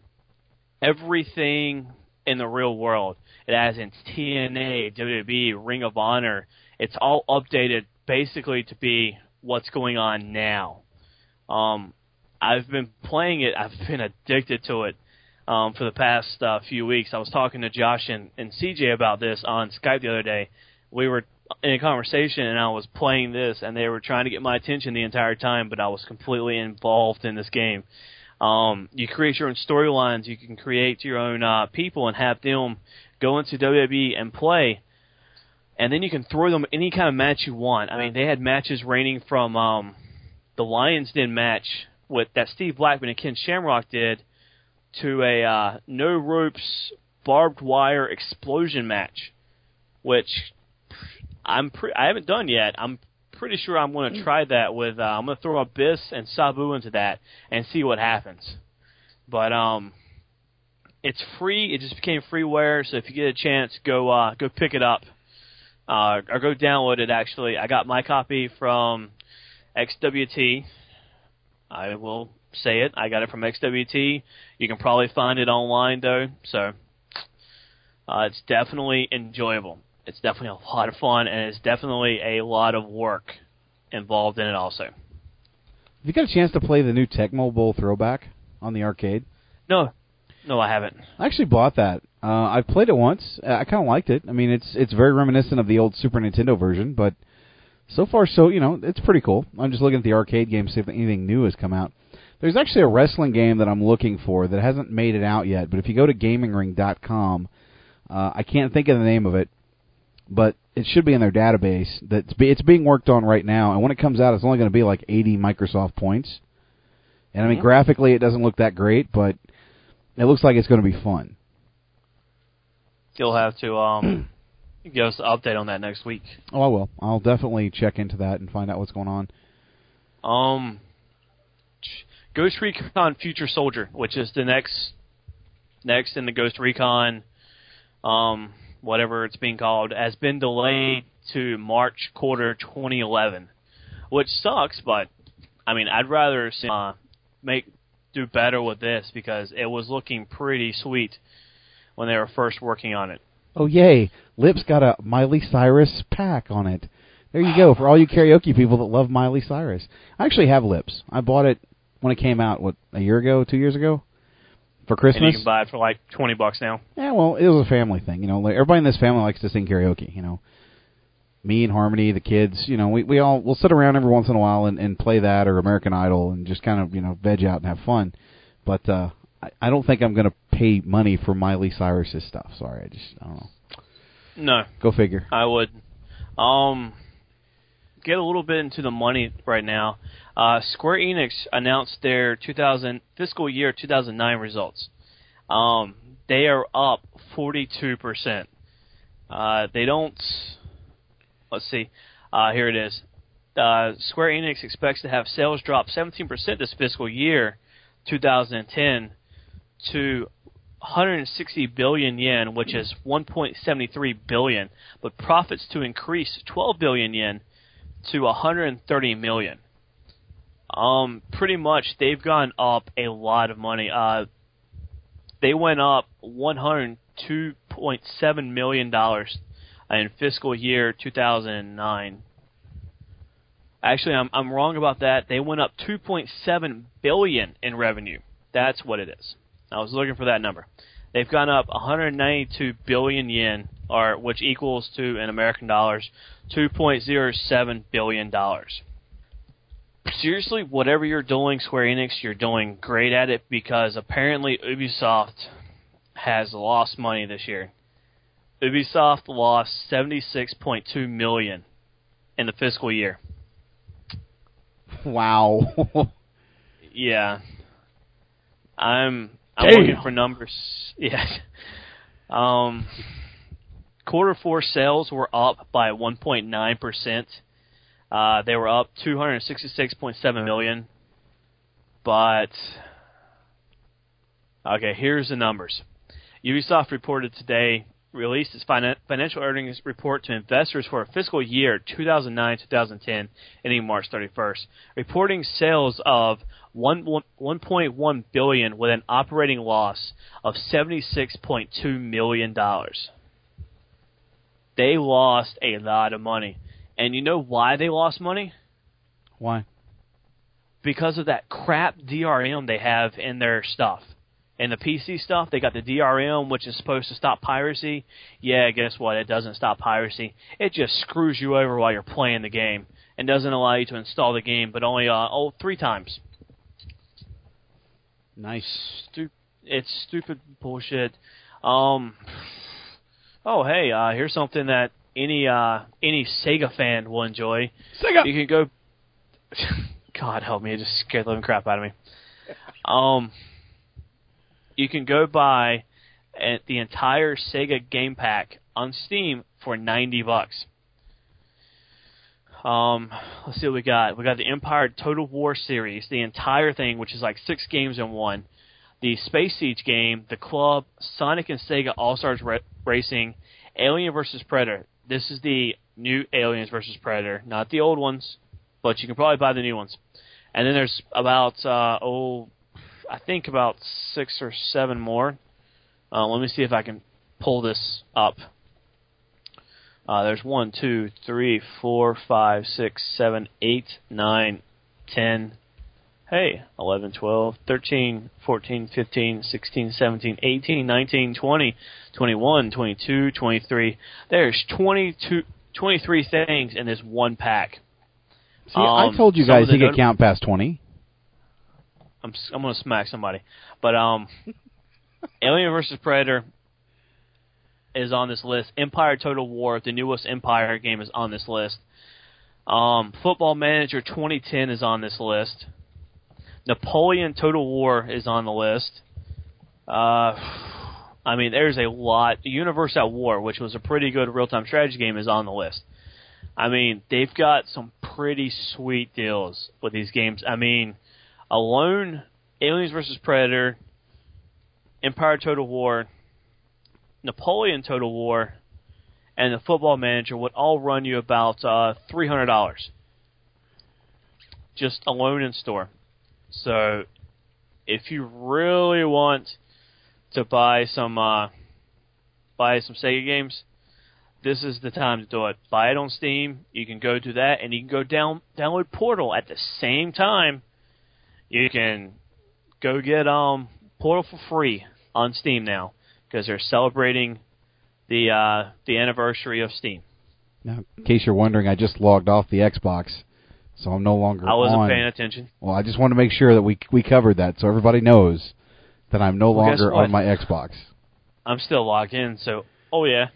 everything in the real world. It adds in TNA, WWE, Ring of Honor. It's all updated basically to be what's going on now. Um, I've been playing it. I've been addicted to it. um, for the past uh, few weeks. I was talking to Josh and, and CJ about this on Skype the other day. We were in a conversation, and I was playing this, and they were trying to get my attention the entire time, but I was completely involved in this game. Um, you create your own storylines. You can create your own uh, people and have them go into WWE and play and then you can throw them any kind of match you want. I mean, they had matches ranging from um, the Lions Den match with that Steve Blackman and Ken Shamrock did to a uh, no ropes barbed wire explosion match, which I'm pre- I haven't done yet. I'm pretty sure I'm going to try that with. Uh, I'm going to throw Abyss and Sabu into that and see what happens. But um, it's free. It just became freeware, so if you get a chance, go uh, go pick it up uh, or go download it. Actually, I got my copy from XWT. I will say it. I got it from XWT. You can probably find it online though, so uh, it's definitely enjoyable. It's definitely a lot of fun, and it's definitely a lot of work involved in it. Also, Have you got a chance to play the new Tecmo Bowl throwback on the arcade? no, no, I haven't. I actually bought that. Uh, I've played it once. Uh, I kind of liked it. I mean, it's it's very reminiscent of the old Super Nintendo version, but so far, so you know, it's pretty cool. I'm just looking at the arcade game, to see if anything new has come out. There's actually a wrestling game that I'm looking for that hasn't made it out yet. But if you go to GamingRing.com, uh, I can't think of the name of it, but it should be in their database. That's be, it's being worked on right now, and when it comes out, it's only going to be like 80 Microsoft points. And I mean, graphically, it doesn't look that great, but it looks like it's going to be fun. You'll have to um, [clears throat] give us an update on that next week. Oh, I will. I'll definitely check into that and find out what's going on. Um, Ghost Recon Future Soldier, which is the next next in the Ghost Recon, um, whatever it's being called, has been delayed to March quarter 2011, which sucks. But I mean, I'd rather see, uh, make do better with this because it was looking pretty sweet when they were first working on it. Oh, yay. Lips got a Miley Cyrus pack on it. There you go, for all you karaoke people that love Miley Cyrus. I actually have Lips. I bought it when it came out, what, a year ago, two years ago? For Christmas. And you can buy it for like 20 bucks now. Yeah, well, it was a family thing. You know, like everybody in this family likes to sing karaoke. You know, me and Harmony, the kids. You know, we we all we'll sit around every once in a while and, and play that or American Idol and just kind of you know veg out and have fun. But uh, I, I don't think I'm going to pay money for Miley Cyrus's stuff. Sorry, I just I don't know. No. Go figure. I would. Um, get a little bit into the money right now. Uh, Square Enix announced their 2000 fiscal year 2009 results. Um, they are up 42 percent. Uh, they don't. Let's see. Uh, here it is. Uh, Square Enix expects to have sales drop 17 percent this fiscal year, 2010, to 160 billion yen, which is 1.73 billion, but profits to increase 12 billion yen to 130 million. Um, pretty much they've gone up a lot of money. Uh, they went up 102.7 million dollars in fiscal year 2009. Actually, I'm I'm wrong about that. They went up 2.7 billion in revenue. That's what it is. I was looking for that number. They've gone up 192 billion yen, or which equals to in American dollars 2.07 billion dollars. Seriously, whatever you're doing, Square Enix, you're doing great at it because apparently Ubisoft has lost money this year. Ubisoft lost 76.2 million in the fiscal year. Wow. [laughs] Yeah. I'm I'm Damn. looking for numbers. [laughs] Yes. Um quarter four sales were up by 1.9 percent. Uh, they were up 266.7 million. But okay, here's the numbers. Ubisoft reported today released its finan- financial earnings report to investors for a fiscal year 2009-2010, ending March 31st, reporting sales of one, 1.1 billion with an operating loss of 76.2 million dollars. They lost a lot of money. And you know why they lost money? Why? Because of that crap DRM they have in their stuff, And the PC stuff, they got the DRM, which is supposed to stop piracy. Yeah, guess what? It doesn't stop piracy. It just screws you over while you're playing the game and doesn't allow you to install the game, but only uh, oh three times. Nice. Stu- it's stupid bullshit. Um. Oh, hey, uh, here's something that any uh, any Sega fan will enjoy. Sega. You can go. [laughs] God help me! It just scared the living crap out of me. Um. You can go buy uh, the entire Sega game pack on Steam for ninety bucks. Um, let's see what we got. We got the Empire Total War series, the entire thing, which is like six games in one. The Space Siege game, the Club, Sonic and Sega All Stars Ra- Racing, Alien vs Predator. This is the new Aliens vs Predator, not the old ones, but you can probably buy the new ones. And then there's about uh, oh, I think about six or seven more. Uh, let me see if I can pull this up. Uh, there's one, two, three, four, five, six, seven, eight, nine, ten. Hey, 11, 12, 13, 14, 15, 16, 17, 18, 19, 20, 21, 22, 23. There's 22, 23 things in this one pack. See, I Um, told you guys he could count past 20. I'm I'm gonna smack somebody. But um, [laughs] Alien vs Predator is on this list. Empire Total War, the newest Empire game, is on this list. Um, Football Manager 2010 is on this list. Napoleon Total War is on the list. Uh, I mean, there's a lot. Universe at War, which was a pretty good real-time strategy game, is on the list. I mean, they've got some pretty sweet deals with these games. I mean, alone, Aliens vs Predator, Empire Total War, Napoleon Total War, and the Football Manager would all run you about uh, three hundred dollars, just alone in store. So, if you really want to buy some uh, buy some Sega games, this is the time to do it. Buy it on Steam. You can go to that, and you can go down download Portal at the same time. You can go get um Portal for free on Steam now because they're celebrating the uh, the anniversary of Steam. Now, in case you're wondering, I just logged off the Xbox, so I'm no longer I wasn't on. paying attention. Well, I just want to make sure that we we covered that, so everybody knows that I'm no Well, longer on my Xbox. I'm still logged in, so oh yeah.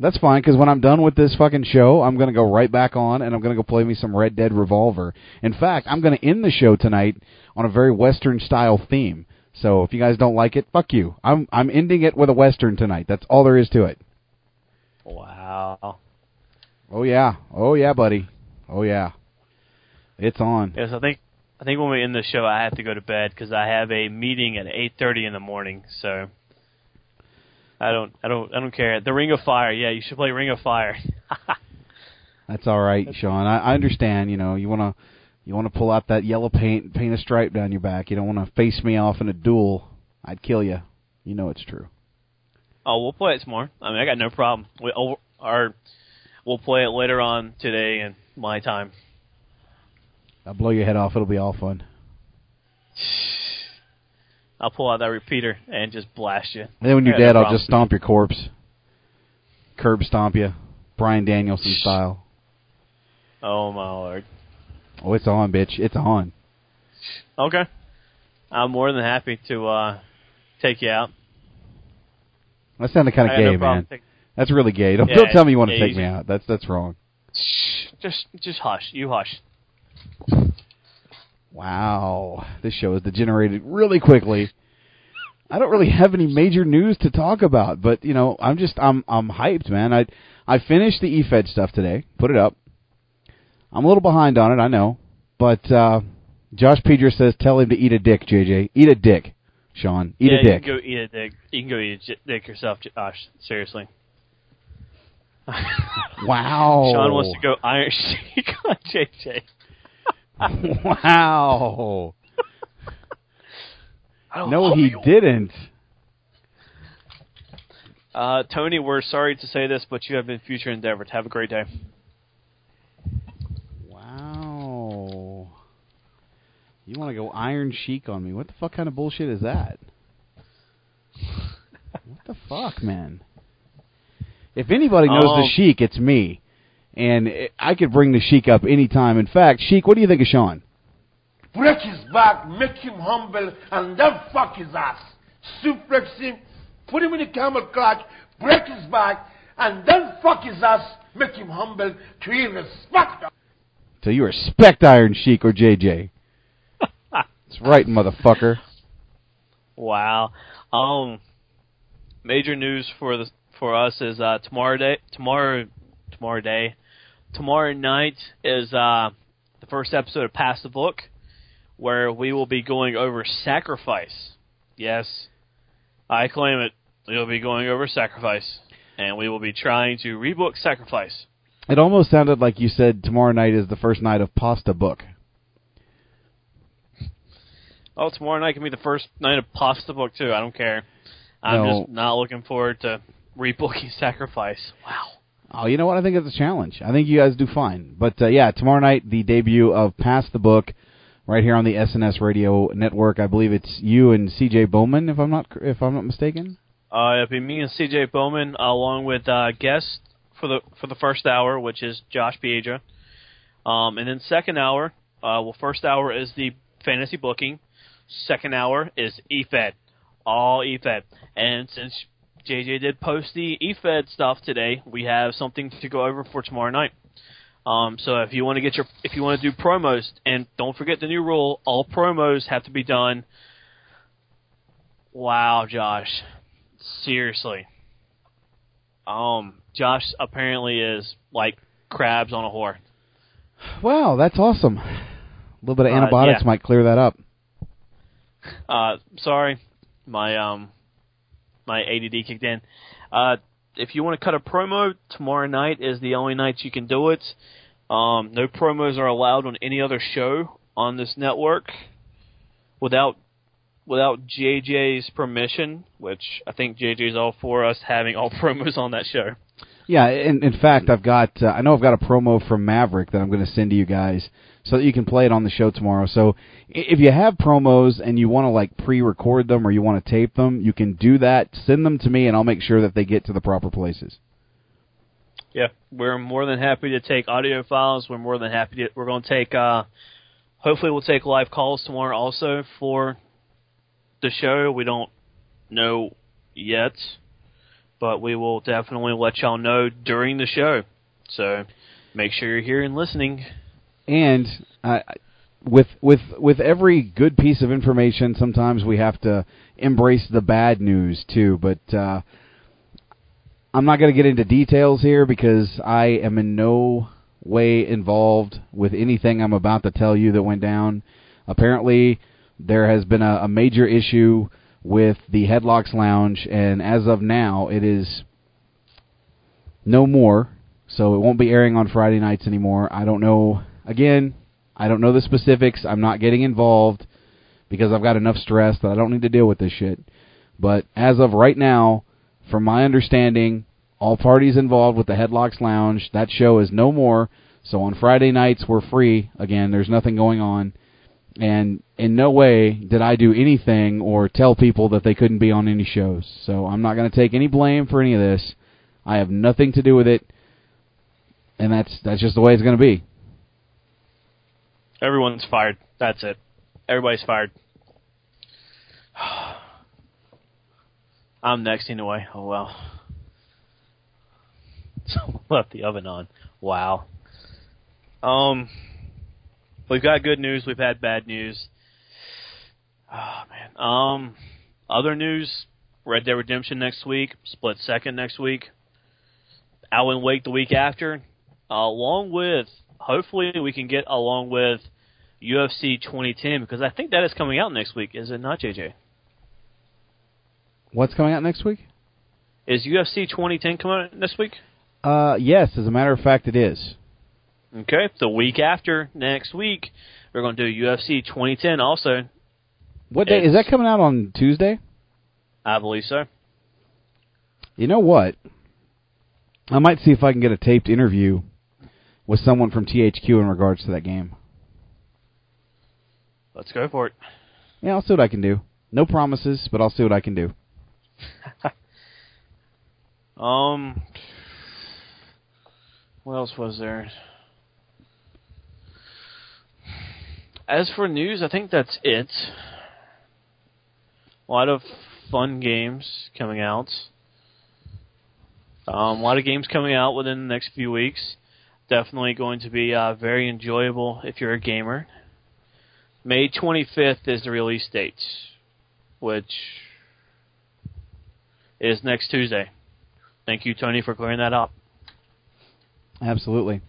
That's fine because when I'm done with this fucking show, I'm gonna go right back on and I'm gonna go play me some Red Dead Revolver. In fact, I'm gonna end the show tonight on a very Western style theme. So if you guys don't like it, fuck you. I'm I'm ending it with a Western tonight. That's all there is to it. Wow. Oh yeah, oh yeah, buddy. Oh yeah, it's on. Yes, I think I think when we end the show, I have to go to bed because I have a meeting at eight thirty in the morning. So I don't I don't I don't care. The Ring of Fire, yeah, you should play Ring of Fire. [laughs] That's all right, Sean. I, I understand. You know, you wanna you wanna pull out that yellow paint, and paint a stripe down your back. You don't want to face me off in a duel. I'd kill you. You know it's true. Oh, we'll play it some more. I mean, I got no problem. We oh, over, or we'll play it later on today in my time. I'll blow your head off. It'll be all fun. I'll pull out that repeater and just blast you. And then when you're got no dead, I'll just stomp your corpse. Curb stomp you. Bryan Danielson style. Oh my lord. Oh, it's on, bitch. It's on. Okay. I'm more than happy to uh take you out. That sounded kind of got no gay, man. taking- That's really gay. Don't, Yeah, don't tell me you want to yeah, take me out. That's that's wrong. Shh, just just hush. You hush. Wow, this show has degenerated really quickly. I don't really have any major news to talk about, but you know, I'm just I'm I'm hyped, man. I I finished the EFED stuff today, put it up. I'm a little behind on it, I know, but uh Josh Pedro says tell him to eat a dick, JJ. Eat a dick, Sean. Eat yeah, a dick. You can go eat a dick. You can go eat a j- dick yourself, Josh. Seriously. Wow. [laughs] Sean wants to go Iron [laughs] Sheik on JJ. [laughs] wow. no, he you. didn't. Uh, Tony, we're sorry to say this, but you have been future endeavored. Have a great day. Wow. You want to go Iron Sheik on me? What the fuck kind of bullshit is that? What the fuck, man? If anybody knows Um, the Sheik, it's me, and it, I could bring the Sheik up anytime. In fact, Sheik, what do you think of Sean? break his back, make him humble, and then fuck his ass. Suplex him, put him in the camel clutch, break his back, and then fuck his ass, make him humble to him respect. So you respect Iron Sheik or JJ? [laughs] That's right, motherfucker. Wow. Um, major news for the for us is uh, tomorrow day. Tomorrow, tomorrow day, tomorrow night is uh, the first episode of Pass the Book, where we will be going over sacrifice. Yes, I claim it. We'll be going over sacrifice, and we will be trying to rebook sacrifice. It almost sounded like you said tomorrow night is the first night of Pasta Book. Oh, tomorrow night can be the first night of Pasta Book too. I don't care. I'm No. just not looking forward to rebooking sacrifice. Wow. Oh, you know what? I think it's a challenge. I think you guys do fine. But uh, yeah, tomorrow night the debut of Pass the Book, right here on the SNS Radio Network. I believe it's you and CJ Bowman, if I'm not if I'm not mistaken. Uh, it'll be me and CJ Bowman along with uh, guest for the for the first hour, which is Josh Piedra. Um, and then second hour, uh, well, first hour is the fantasy booking. Second hour is EFED, all EFED. And since JJ did post the EFED stuff today, we have something to go over for tomorrow night. Um, so if you want to get your, if you want to do promos, and don't forget the new rule, all promos have to be done. Wow, Josh, seriously. Um, Josh apparently is like crabs on a whore. Wow, that's awesome. A little bit of Uh, antibiotics yeah. might clear that up. Uh, sorry, my um, my ADD kicked in. Uh, if you want to cut a promo, tomorrow night is the only night you can do it. Um, no promos are allowed on any other show on this network without without JJ's permission, which I think JJ's all for us having all [laughs] promos on that show. Yeah, in, in fact, I've got uh, I know I've got a promo from Maverick that I'm going to send to you guys so that you can play it on the show tomorrow. So if you have promos and you want to like pre-record them or you want to tape them, you can do that. Send them to me and I'll make sure that they get to the proper places. Yeah, we're more than happy to take audio files. We're more than happy to. We're going to take. Uh, hopefully, we'll take live calls tomorrow also for the show. We don't know yet, but we will definitely let y'all know during the show. So make sure you're here and listening. And uh, with with with every good piece of information, sometimes we have to embrace the bad news too. But uh, I'm not going to get into details here because I am in no way involved with anything I'm about to tell you that went down. Apparently, there has been a, a major issue with the Headlocks Lounge, and as of now, it is no more. So it won't be airing on Friday nights anymore. I don't know. Again, I don't know the specifics. I'm not getting involved because I've got enough stress that I don't need to deal with this shit. But as of right now, from my understanding, all parties involved with the Headlocks Lounge, that show is no more. So on Friday nights, we're free. Again, there's nothing going on. And in no way did I do anything or tell people that they couldn't be on any shows. So I'm not going to take any blame for any of this. I have nothing to do with it. And that's that's just the way it's going to be. Everyone's fired. That's it. Everybody's fired. [sighs] I'm next anyway. Oh well. [laughs] Left the oven on. Wow. Um, we've got good news. We've had bad news. Oh [sighs] man. Um, other news: Red Dead Redemption next week. Split Second next week. Alan Wake the week after. along with hopefully we can get along with UFC 2010 because I think that is coming out next week. Is it not, JJ? What's coming out next week? Is UFC 2010 coming out next week? Uh, yes, as a matter of fact, it is. Okay, the week after next week, we're going to do UFC 2010 also. What day is that coming out on Tuesday? I believe so. You know what? I might see if I can get a taped interview with someone from THQ in regards to that game. Let's go for it. Yeah, I'll see what I can do. No promises, but I'll see what I can do. [laughs] Um, what else was there? As for news, I think that's it. A lot of fun games coming out. Um, a lot of games coming out within the next few weeks. Definitely going to be uh, very enjoyable if you're a gamer. May 25th is the release date, which is next Tuesday. Thank you, Tony, for clearing that up. Absolutely.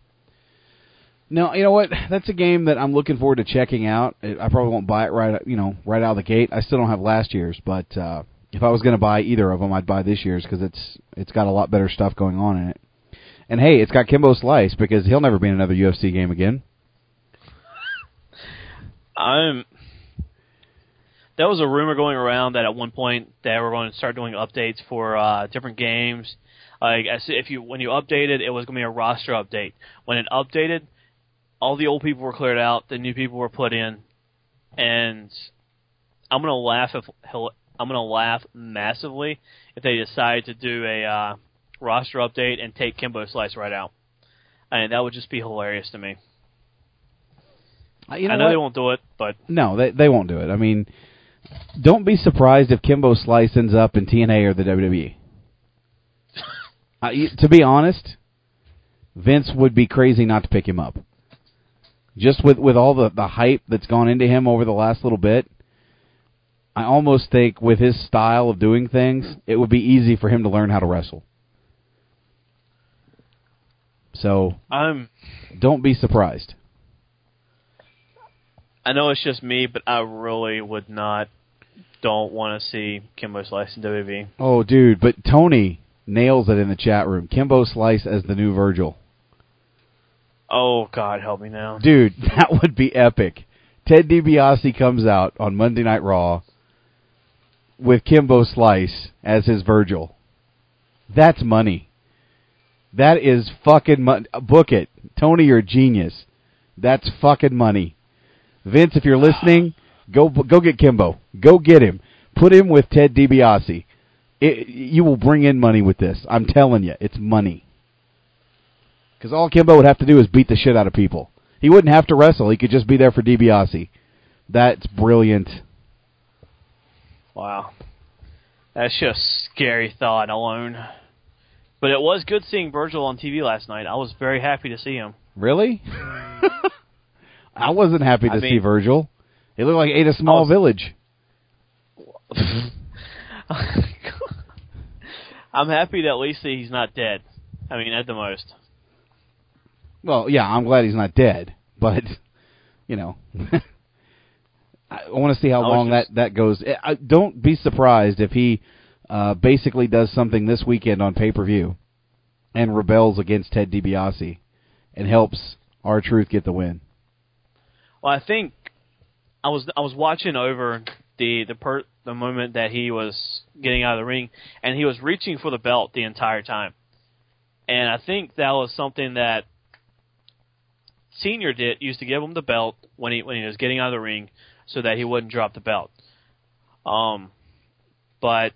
No, you know what? That's a game that I'm looking forward to checking out. I probably won't buy it right, you know, right out of the gate. I still don't have last year's, but uh, if I was going to buy either of them, I'd buy this year's because it's it's got a lot better stuff going on in it. And hey, it's got Kimbo Slice because he'll never be in another UFC game again. I'm. There was a rumor going around that at one point they were going to start doing updates for uh, different games. Like if you when you updated, it was going to be a roster update. When it updated, all the old people were cleared out, the new people were put in, and I'm gonna laugh if I'm gonna laugh massively if they decide to do a uh, roster update and take Kimbo Slice right out. I mean, that would just be hilarious to me. Uh, you know I know what? they won't do it, but No, they they won't do it. I mean, don't be surprised if Kimbo Slice ends up in TNA or the WWE. uh, [laughs] you- to be honest, Vince would be crazy not to pick him up. Just with with all the the hype that's gone into him over the last little bit, I almost think with his style of doing things, it would be easy for him to learn how to wrestle. So I'm. don't be surprised. I know it's just me, but I really would not. Don't want to see Kimbo Slice in WWE. Oh, dude, but Tony nails it in the chat room. Kimbo Slice as the new Virgil. Oh God, help me now, Dude, [laughs] that would be epic. Ted DiBiase comes out on Monday Night Raw with Kimbo Slice as his Virgil. That's money. That is fucking money. Book it. Tony, you're a genius. That's fucking money. Vince, if you're listening, go go get Kimbo. Go get him. Put him with Ted DiBiase. It, you will bring in money with this. I'm telling you, it's money. Because all Kimbo would have to do is beat the shit out of people. He wouldn't have to wrestle. He could just be there for DiBiase. That's brilliant. Wow, that's just scary thought alone. But it was good seeing Virgil on TV last night. I was very happy to see him. Really? [laughs] I wasn't happy to I see Virgil. He looked like he ate a small was- village. [laughs] I'm happy that at least he's not dead. I mean, at the most. Well, yeah, I'm glad he's not dead, but you know, [laughs] I want to see how long just- that that goes. I, don't be surprised if he uh, basically does something this weekend on pay per view and rebels against Ted DiBiase and helps R-Truth get the win. Well, I think I was I was watching over the the per, the moment that he was getting out of the ring, and he was reaching for the belt the entire time, and I think that was something that Senior did used to give him the belt when he when he was getting out of the ring, so that he wouldn't drop the belt. Um, but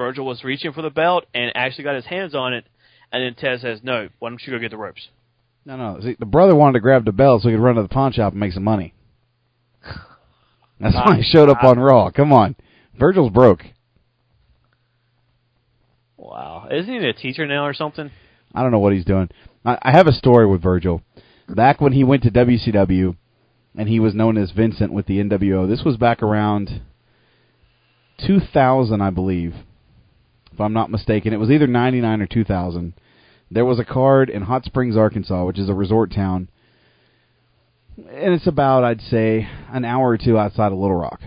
Virgil was reaching for the belt and actually got his hands on it, and then Ted says, "No, why don't you go get the ropes?" No, no. See, the brother wanted to grab the belt so he could run to the pawn shop and make some money. [laughs] That's why he showed up on Raw. Come on, Virgil's broke. Wow, isn't he a teacher now or something? I don't know what he's doing. I, I have a story with Virgil. Back when he went to WCW, and he was known as Vincent with the NWO. This was back around 2000, I believe, if I'm not mistaken. It was either 99 or 2000. There was a card in Hot Springs, Arkansas, which is a resort town, and it's about, I'd say, an hour or two outside of Little Rock.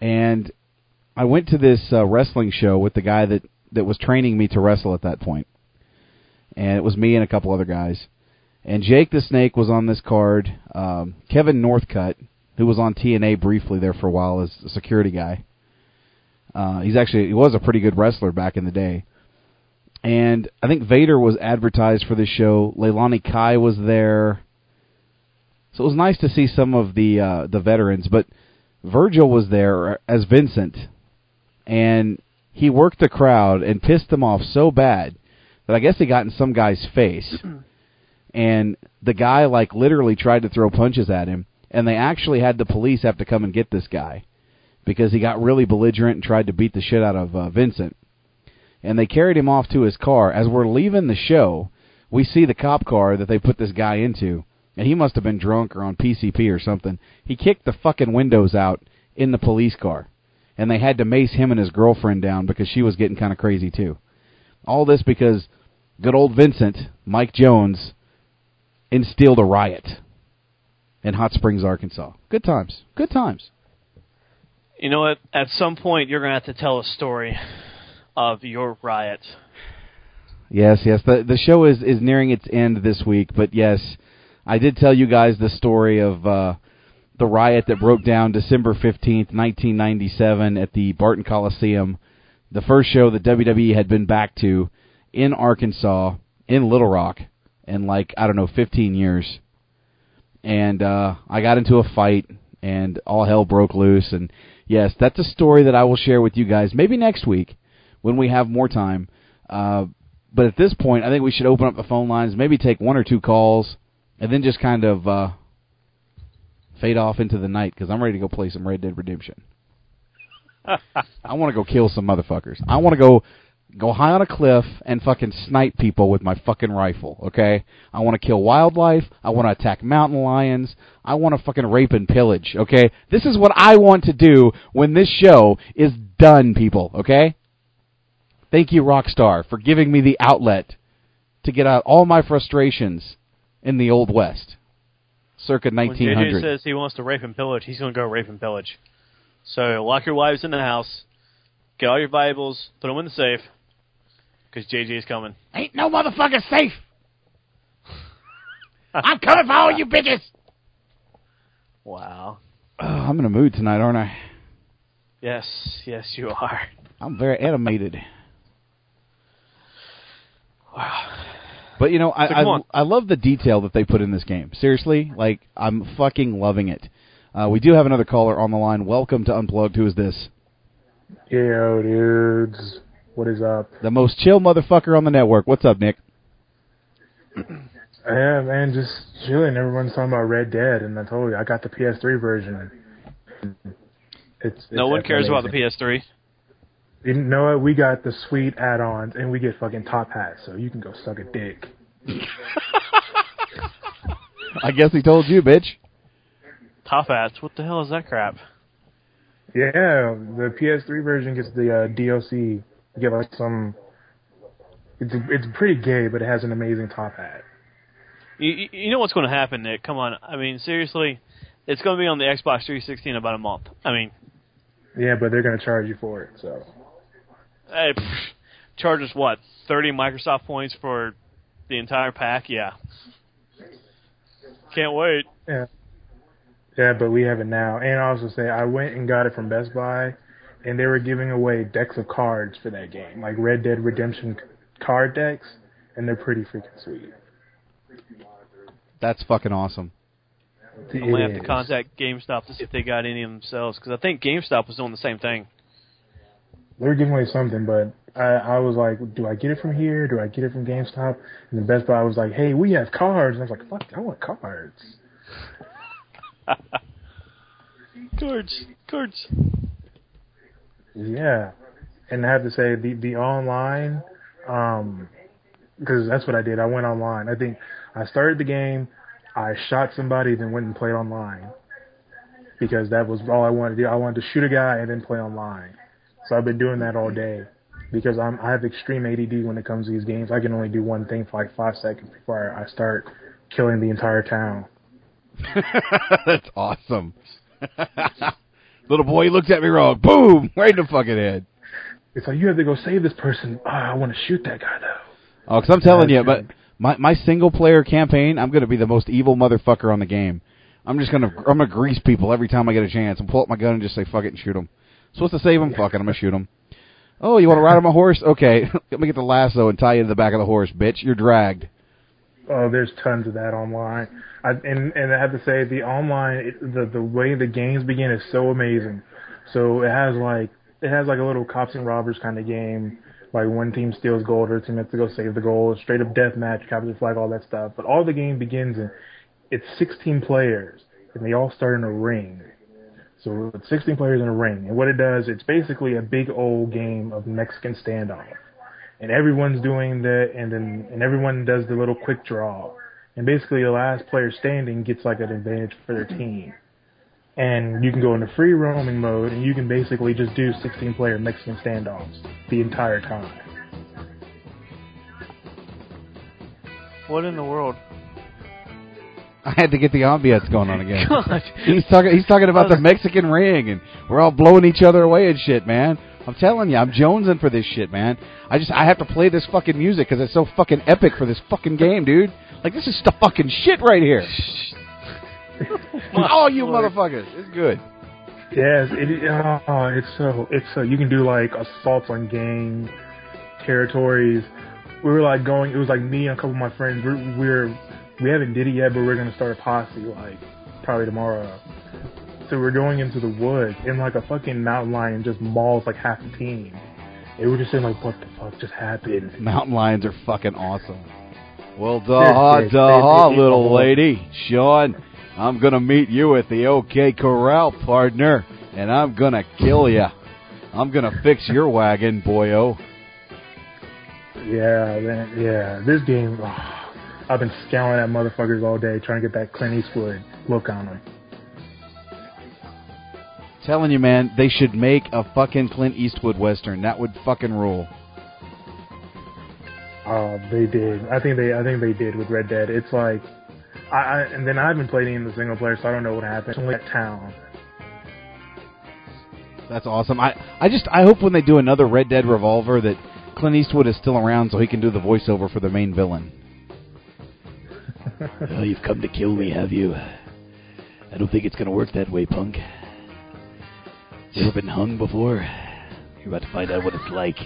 And I went to this uh, wrestling show with the guy that that was training me to wrestle at that point, and it was me and a couple other guys. And Jake the Snake was on this card. Um, Kevin Northcutt, who was on TNA briefly there for a while as a security guy. Uh, he's actually he was a pretty good wrestler back in the day. And I think Vader was advertised for this show. Leilani Kai was there. So it was nice to see some of the uh, the veterans, but Virgil was there as Vincent, and he worked the crowd and pissed them off so bad that I guess he got in some guy's face, [clears throat] and the guy like literally tried to throw punches at him, and they actually had the police have to come and get this guy because he got really belligerent and tried to beat the shit out of uh, Vincent. And they carried him off to his car. As we're leaving the show, we see the cop car that they put this guy into, and he must have been drunk or on PCP or something. He kicked the fucking windows out in the police car, and they had to mace him and his girlfriend down because she was getting kind of crazy too. All this because good old Vincent, Mike Jones, instilled a riot in Hot Springs, Arkansas. Good times. Good times. You know what? At some point, you're going to have to tell a story of your riot. Yes, yes. The the show is is nearing its end this week, but yes, I did tell you guys the story of uh the riot that broke down December 15th, 1997 at the Barton Coliseum, the first show that WWE had been back to in Arkansas, in Little Rock, in like I don't know, 15 years. And uh I got into a fight and all hell broke loose and yes, that's a story that I will share with you guys maybe next week when we have more time. Uh but at this point, I think we should open up the phone lines, maybe take one or two calls, and then just kind of uh, fade off into the night because I'm ready to go play some Red Dead Redemption. [laughs] I want to go kill some motherfuckers. I want to go go high on a cliff and fucking snipe people with my fucking rifle. Okay, I want to kill wildlife. I want to attack mountain lions. I want to fucking rape and pillage. Okay, this is what I want to do when this show is done, people. Okay. Thank you, Rockstar, for giving me the outlet to get out all my frustrations in the Old West, circa When 1900. JJ says he wants to rape and pillage, he's going to go rape and pillage. So lock your wives in the house, get all your valuables, put them in the safe, because JJ's coming. Ain't no motherfucker safe. I'm coming for all you bitches. Wow. Oh, I'm in a mood tonight, aren't I? Yes, yes, you are. I'm very animated. Wow. But you know, I So. I, I love the detail that they put in this game. Seriously, like I'm fucking loving it. Uh, we do have another caller on the line. Welcome to Unplugged. Who is this? Yo, dudes. What is up? The most chill motherfucker on the network. What's up, Nick? Yeah, man, just chilling. Everyone's talking about Red Dead, and I told you I got the PS3 version. It's, it's no one effing cares about the. PS3. You know what? We got the sweet add-ons, and we get fucking top hats, so you can go suck a dick. [laughs] I guess he told you, bitch. Top hats. What the hell is that crap? Yeah, the PS3 version gets the uh, DLC. You us some. It's it's pretty gay, but it has an amazing top hat. You, you- know what's going to happen, Nick? Come on. I mean, seriously, it's going to be on the Xbox 360 in about a month. I mean, Yeah, but they're gonna charge you for it. So hey, pff, charge us what? 30 Microsoft points for the entire pack? Yeah. Can't wait. yeah, yeah, but we have it now. And I also say I went and got it from Best Buy, and they were giving away decks of cards for that game, like Red Dead Redemption card decks, and they're pretty freaking sweet. That's fucking awesome. I'm going to have to contact GameStop to see if they got any of themselves, because I think GameStop was doing the same thing. They were giving away something, but I, I was like, do I get it from here? Do I get it from GameStop? And the Best Buy was like, hey, we have cards. And I was like, fuck, I want cards. [laughs] Cards. Cards. Yeah, and I have to say the the online, um, because that's what I did. I went online. I think I started the game, I shot somebody, then went and played online because that was all I wanted to do. I wanted to shoot a guy and then play online. So I've been doing that all day because I'm I have extreme ADD when it comes to these games. I can only do one thing for like five seconds before I start killing the entire town. [laughs] That's awesome. [laughs] Little boy he looked at me wrong. Boom! [laughs] Right in the fucking head. It's like you have to go save this person. Oh, I want to shoot that guy though. Oh, because I'm telling you, but my my single player campaign, I'm gonna be the most evil motherfucker on the game. I'm just gonna I'm gonna grease people every time I get a chance and pull up my gun and just say fuck it and shoot them. Supposed to save them? Fuck it, I'm gonna shoot them. Oh, you want to ride on my horse? Okay, [laughs] let me get the lasso and tie you to the back of the horse, bitch. You're dragged. Oh, there's tons of that online. And and I have to say the online it, the the way the games begin is so amazing. So it has like it has like a little cops and robbers kind of game. Like one team steals gold, other team has to go save the gold. Straight up death match, capture the flag, all that stuff. But all the game begins in it's 16 players, and they all start in a ring. So it's 16 players in a ring, and what it does, it's basically a big old game of Mexican standoff, and everyone's doing that, and then and everyone does the little quick draw, and basically the last player standing gets like an advantage for their team. And you can go into free roaming mode, and you can basically just do 16 player Mexican standoffs the entire time. What in the world? I had to get the ambiance going on again. [laughs] God. He's talking. He's talking about the uh, Mexican ring, and we're all blowing each other away and shit, man. I'm telling you, I'm jonesing for this shit, man. I just I have to play this fucking music because it's so fucking epic for this fucking game, dude. Like this is the fucking shit right here. [laughs] oh, you motherfuckers! It's good. Yes, it, it- oh, it's so it's so you can do like assaults on gang territories. We were like going. It was like me and a couple of my friends. We're we're we haven't did it yet, but we're gonna start a posse like probably tomorrow. So we're going into the woods, and like a fucking mountain lion just mauls like half the team. And we're just saying like, what the fuck just happened? [laughs] Mountain lions are fucking awesome. Well, They're da big. da, They- they- little lady, Sean. I'm gonna meet you at the OK Corral, partner, and I'm gonna kill ya. I'm gonna fix your wagon, boyo. Yeah, man, yeah. This game, oh, I've been scowling at motherfuckers all day trying to get that Clint Eastwood look on them. Telling you, man, they should make a fucking Clint Eastwood western. That would fucking rule. Oh, they did. I think they. I think they did with Red Dead. It's like, I, I and then I haven't played any in the single player, so I don't know what happened. It's only that town. That's awesome. I I just I hope when they do another Red Dead Revolver that Clint Eastwood is still around so he can do the voiceover for the main villain. [laughs] Well, you've come to kill me, have you? I don't think it's going to work that way, punk. You ever been hung before? You're about to find out what it's like.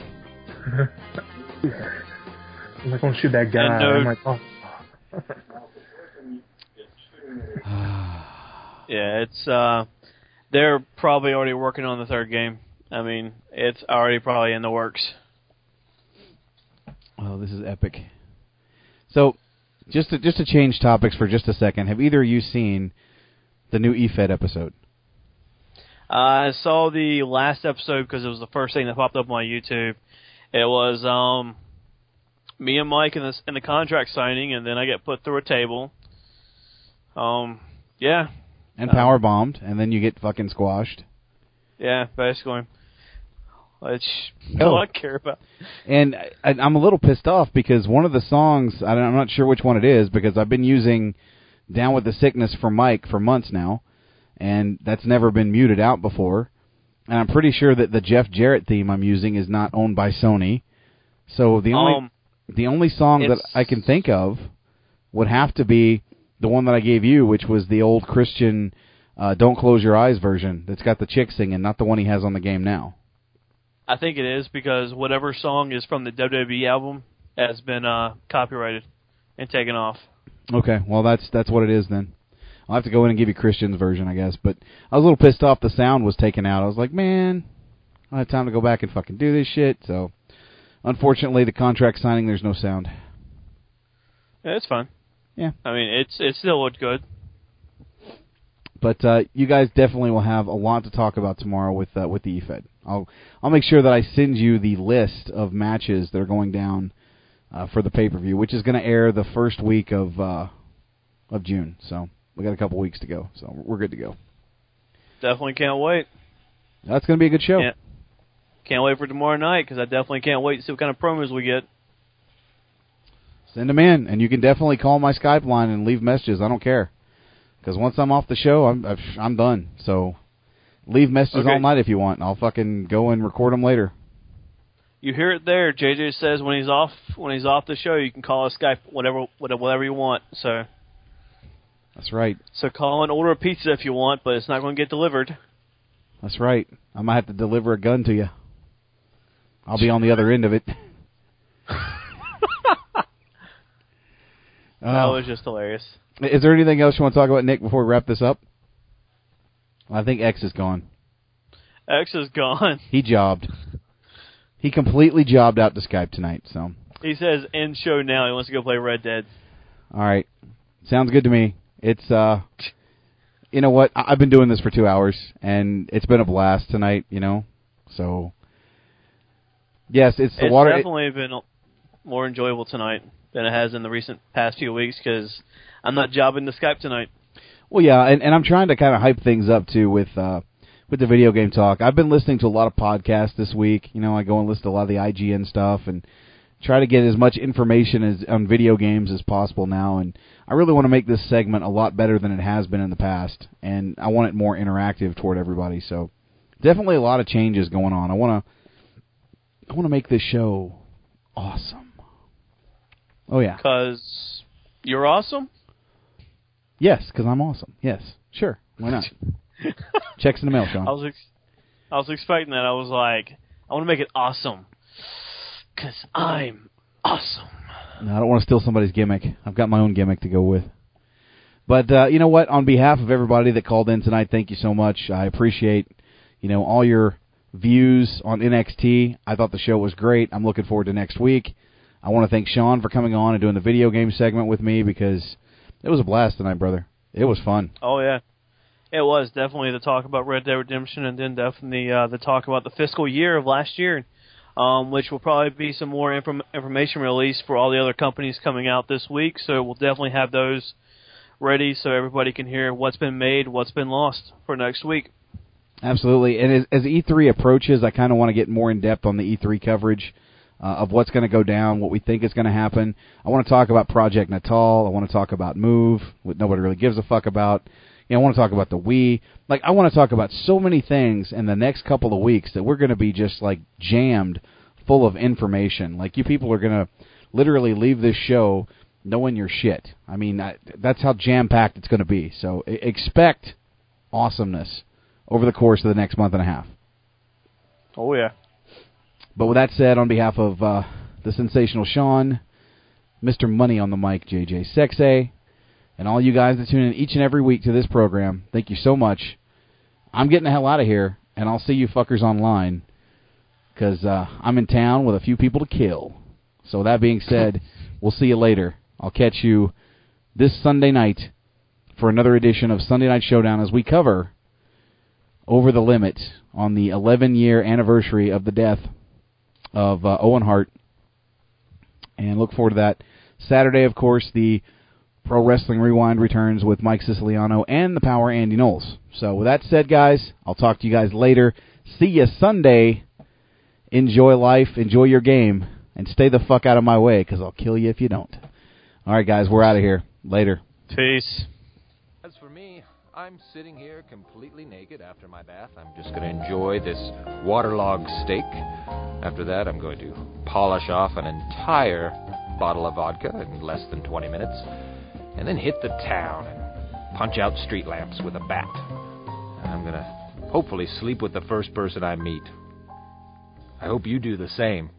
I'm not gonna shoot that guy. And, uh, I'm like, oh. [sighs] Yeah, it's uh they're probably already working on the third game. I mean, it's already probably in the works. Oh, this is epic. So, just to, just to change topics for just a second, have either of you seen the new E EFED episode? Uh, I saw the last episode because it was the first thing that popped up on my YouTube. It was um me and Mike in the in the contract signing, and then I get put through a table. Um, yeah, And power bombed, and then you get fucking squashed. yeah, basically. Which [laughs] Oh. all I care about. And I, I'm a little pissed off because one of the songs, I'm not sure which one it is, because I've been using "Down with the Sickness" for Mike for months now, and that's never been muted out before. And I'm pretty sure that the Jeff Jarrett theme I'm using is not owned by Sony. So the only Um, the only song that I can think of would have to be the one that I gave you, which was the old Christian uh, "Don't Close Your Eyes" version that's got the chick singing, not the one he has on the game now. I think it is because whatever song is from the WWE album has been uh, copyrighted and taken off. Okay, well that's that's what it is then. I'll have to go in and give you Christian's version, I guess. But I was a little pissed off the sound was taken out. I was like, man, I don't have time to go back and fucking do this shit. So, unfortunately, the contract signing, there's no sound. Yeah, it's fine. Yeah. I mean, it's it still looked good. But uh, you guys definitely will have a lot to talk about tomorrow with uh, with the EFED. I'll I'll make sure that I send you the list of matches that are going down uh, for the pay per view, which is going to air the first week of uh, of June. So we got a couple weeks to go, so we're good to go. Definitely can't wait. That's going to be a good show. Can't, can't wait for tomorrow night because I definitely can't wait to see what kind of promos we get. Send them in, and you can definitely call my Skype line and leave messages. I don't care, because once I'm off the show, I'm I'm done. So leave messages Okay. all night if you want. and I'll fucking go and record them later. You hear it there. JJ says when he's off when he's off the show, you can call us Skype whatever, whatever you want. So That's right. so call and order a pizza if you want, but it's not going to get delivered. That's right. I might have to deliver a gun to you. I'll be on the other end of it. [laughs] That Oh. was just hilarious. Is there anything else you want to talk about, Nick, before we wrap this up? I think X is gone. X is gone. He jobbed. He completely jobbed out to Skype tonight. So, He says end show now. He wants to go play Red Dead. all right, sounds good to me. It's uh, you know what? I- I've been doing this for two hours, and it's been a blast tonight. You know, so yes, it's the it's water. it- definitely been more enjoyable tonight than it has in the recent past few weeks because I'm not jobbing to Skype tonight. Well, yeah, and, and I'm trying to kind of hype things up too with uh, with the video game talk. I've been listening to a lot of podcasts this week. You know, I go and listen to a lot of the IGN stuff and try to get as much information as on video games as possible now. And I really want to make this segment a lot better than it has been in the past, and I want it more interactive toward everybody. So definitely a lot of changes going on. I want to I want to make this show awesome. Oh yeah. Because you're awesome. Yes, because I'm awesome. Yes, sure. Why not? [laughs] Checks in the mail, Sean. I was ex- I was expecting that. I was like, I want to make it awesome because I'm awesome. No, I don't want to steal somebody's gimmick. I've got my own gimmick to go with. But uh, you know what? On behalf of everybody that called in tonight, thank you so much. I appreciate you know all your views on NXT. I thought the show was great. I'm looking forward to next week. I want to thank Sean for coming on and doing the video game segment with me because it was a blast tonight, brother. It was fun. Oh yeah, it was definitely the talk about Red Dead Redemption, and then definitely uh, the talk about the fiscal year of last year, um, which will probably be some more inform- information released for all the other companies coming out this week. So we'll definitely have those ready so everybody can hear what's been made, what's been lost for next week. Absolutely. And as, as E3 approaches, I kind of want to get more in depth on the E3 coverage uh, of what's going to go down, what we think is going to happen. I want to talk about Project Natal. I want to talk about Move, what nobody really gives a fuck about. You know, I want to talk about the Wii. Like, I want to talk about so many things in the next couple of weeks that we're going to be just like jammed full of information. Like, you people are going to literally leave this show knowing your shit. I mean, I, that's how jam packed it's going to be. So expect awesomeness over the course of the next month and a half. Oh yeah. But with that said, on behalf of uh, the sensational Sean, Mr. Money on the mic, JJ Sexay, and all you guys that tune in each and every week to this program, thank you so much. I'm getting the hell out of here, and I'll see you fuckers online because uh, I'm in town with a few people to kill. So that being said, [laughs] we'll see you later. I'll catch you this Sunday night for another edition of Sunday Night Showdown as we cover over the limit on the 11 year anniversary of the death of uh, Owen Hart. And look forward to that. Saturday, of course, the Pro Wrestling Rewind returns with Mike Siciliano and the Power Andy Knowles. So, with that said, guys, I'll talk to you guys later. See you Sunday. Enjoy life, enjoy your game, and stay the fuck out of my way because I'll kill you if you don't. All right, guys, we're out of here. Later. Peace. As for me, I'm sitting here completely naked after my bath. I'm just going to enjoy this waterlogged steak. After that, I'm going to polish off an entire bottle of vodka in less than 20 minutes, and then hit the town and punch out street lamps with a bat. I'm to hopefully sleep with the first person I meet. I hope you do the same,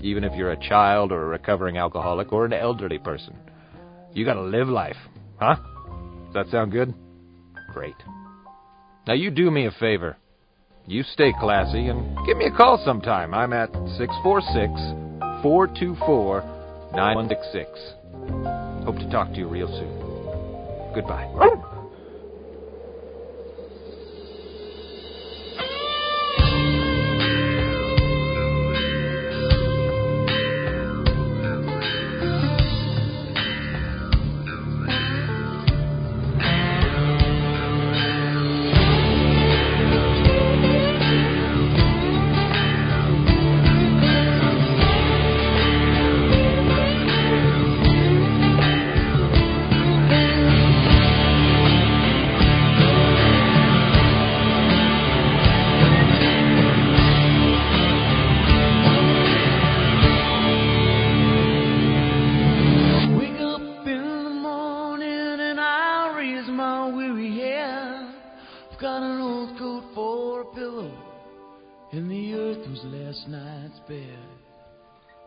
even if you're a child or a recovering alcoholic or an elderly person. You got to live life, huh? Does that sound good? Great. Now you do me a favor. You stay classy and give me a call sometime. I'm at 646 424 9166. Hope to talk to you real soon. Goodbye. Oh.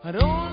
I don't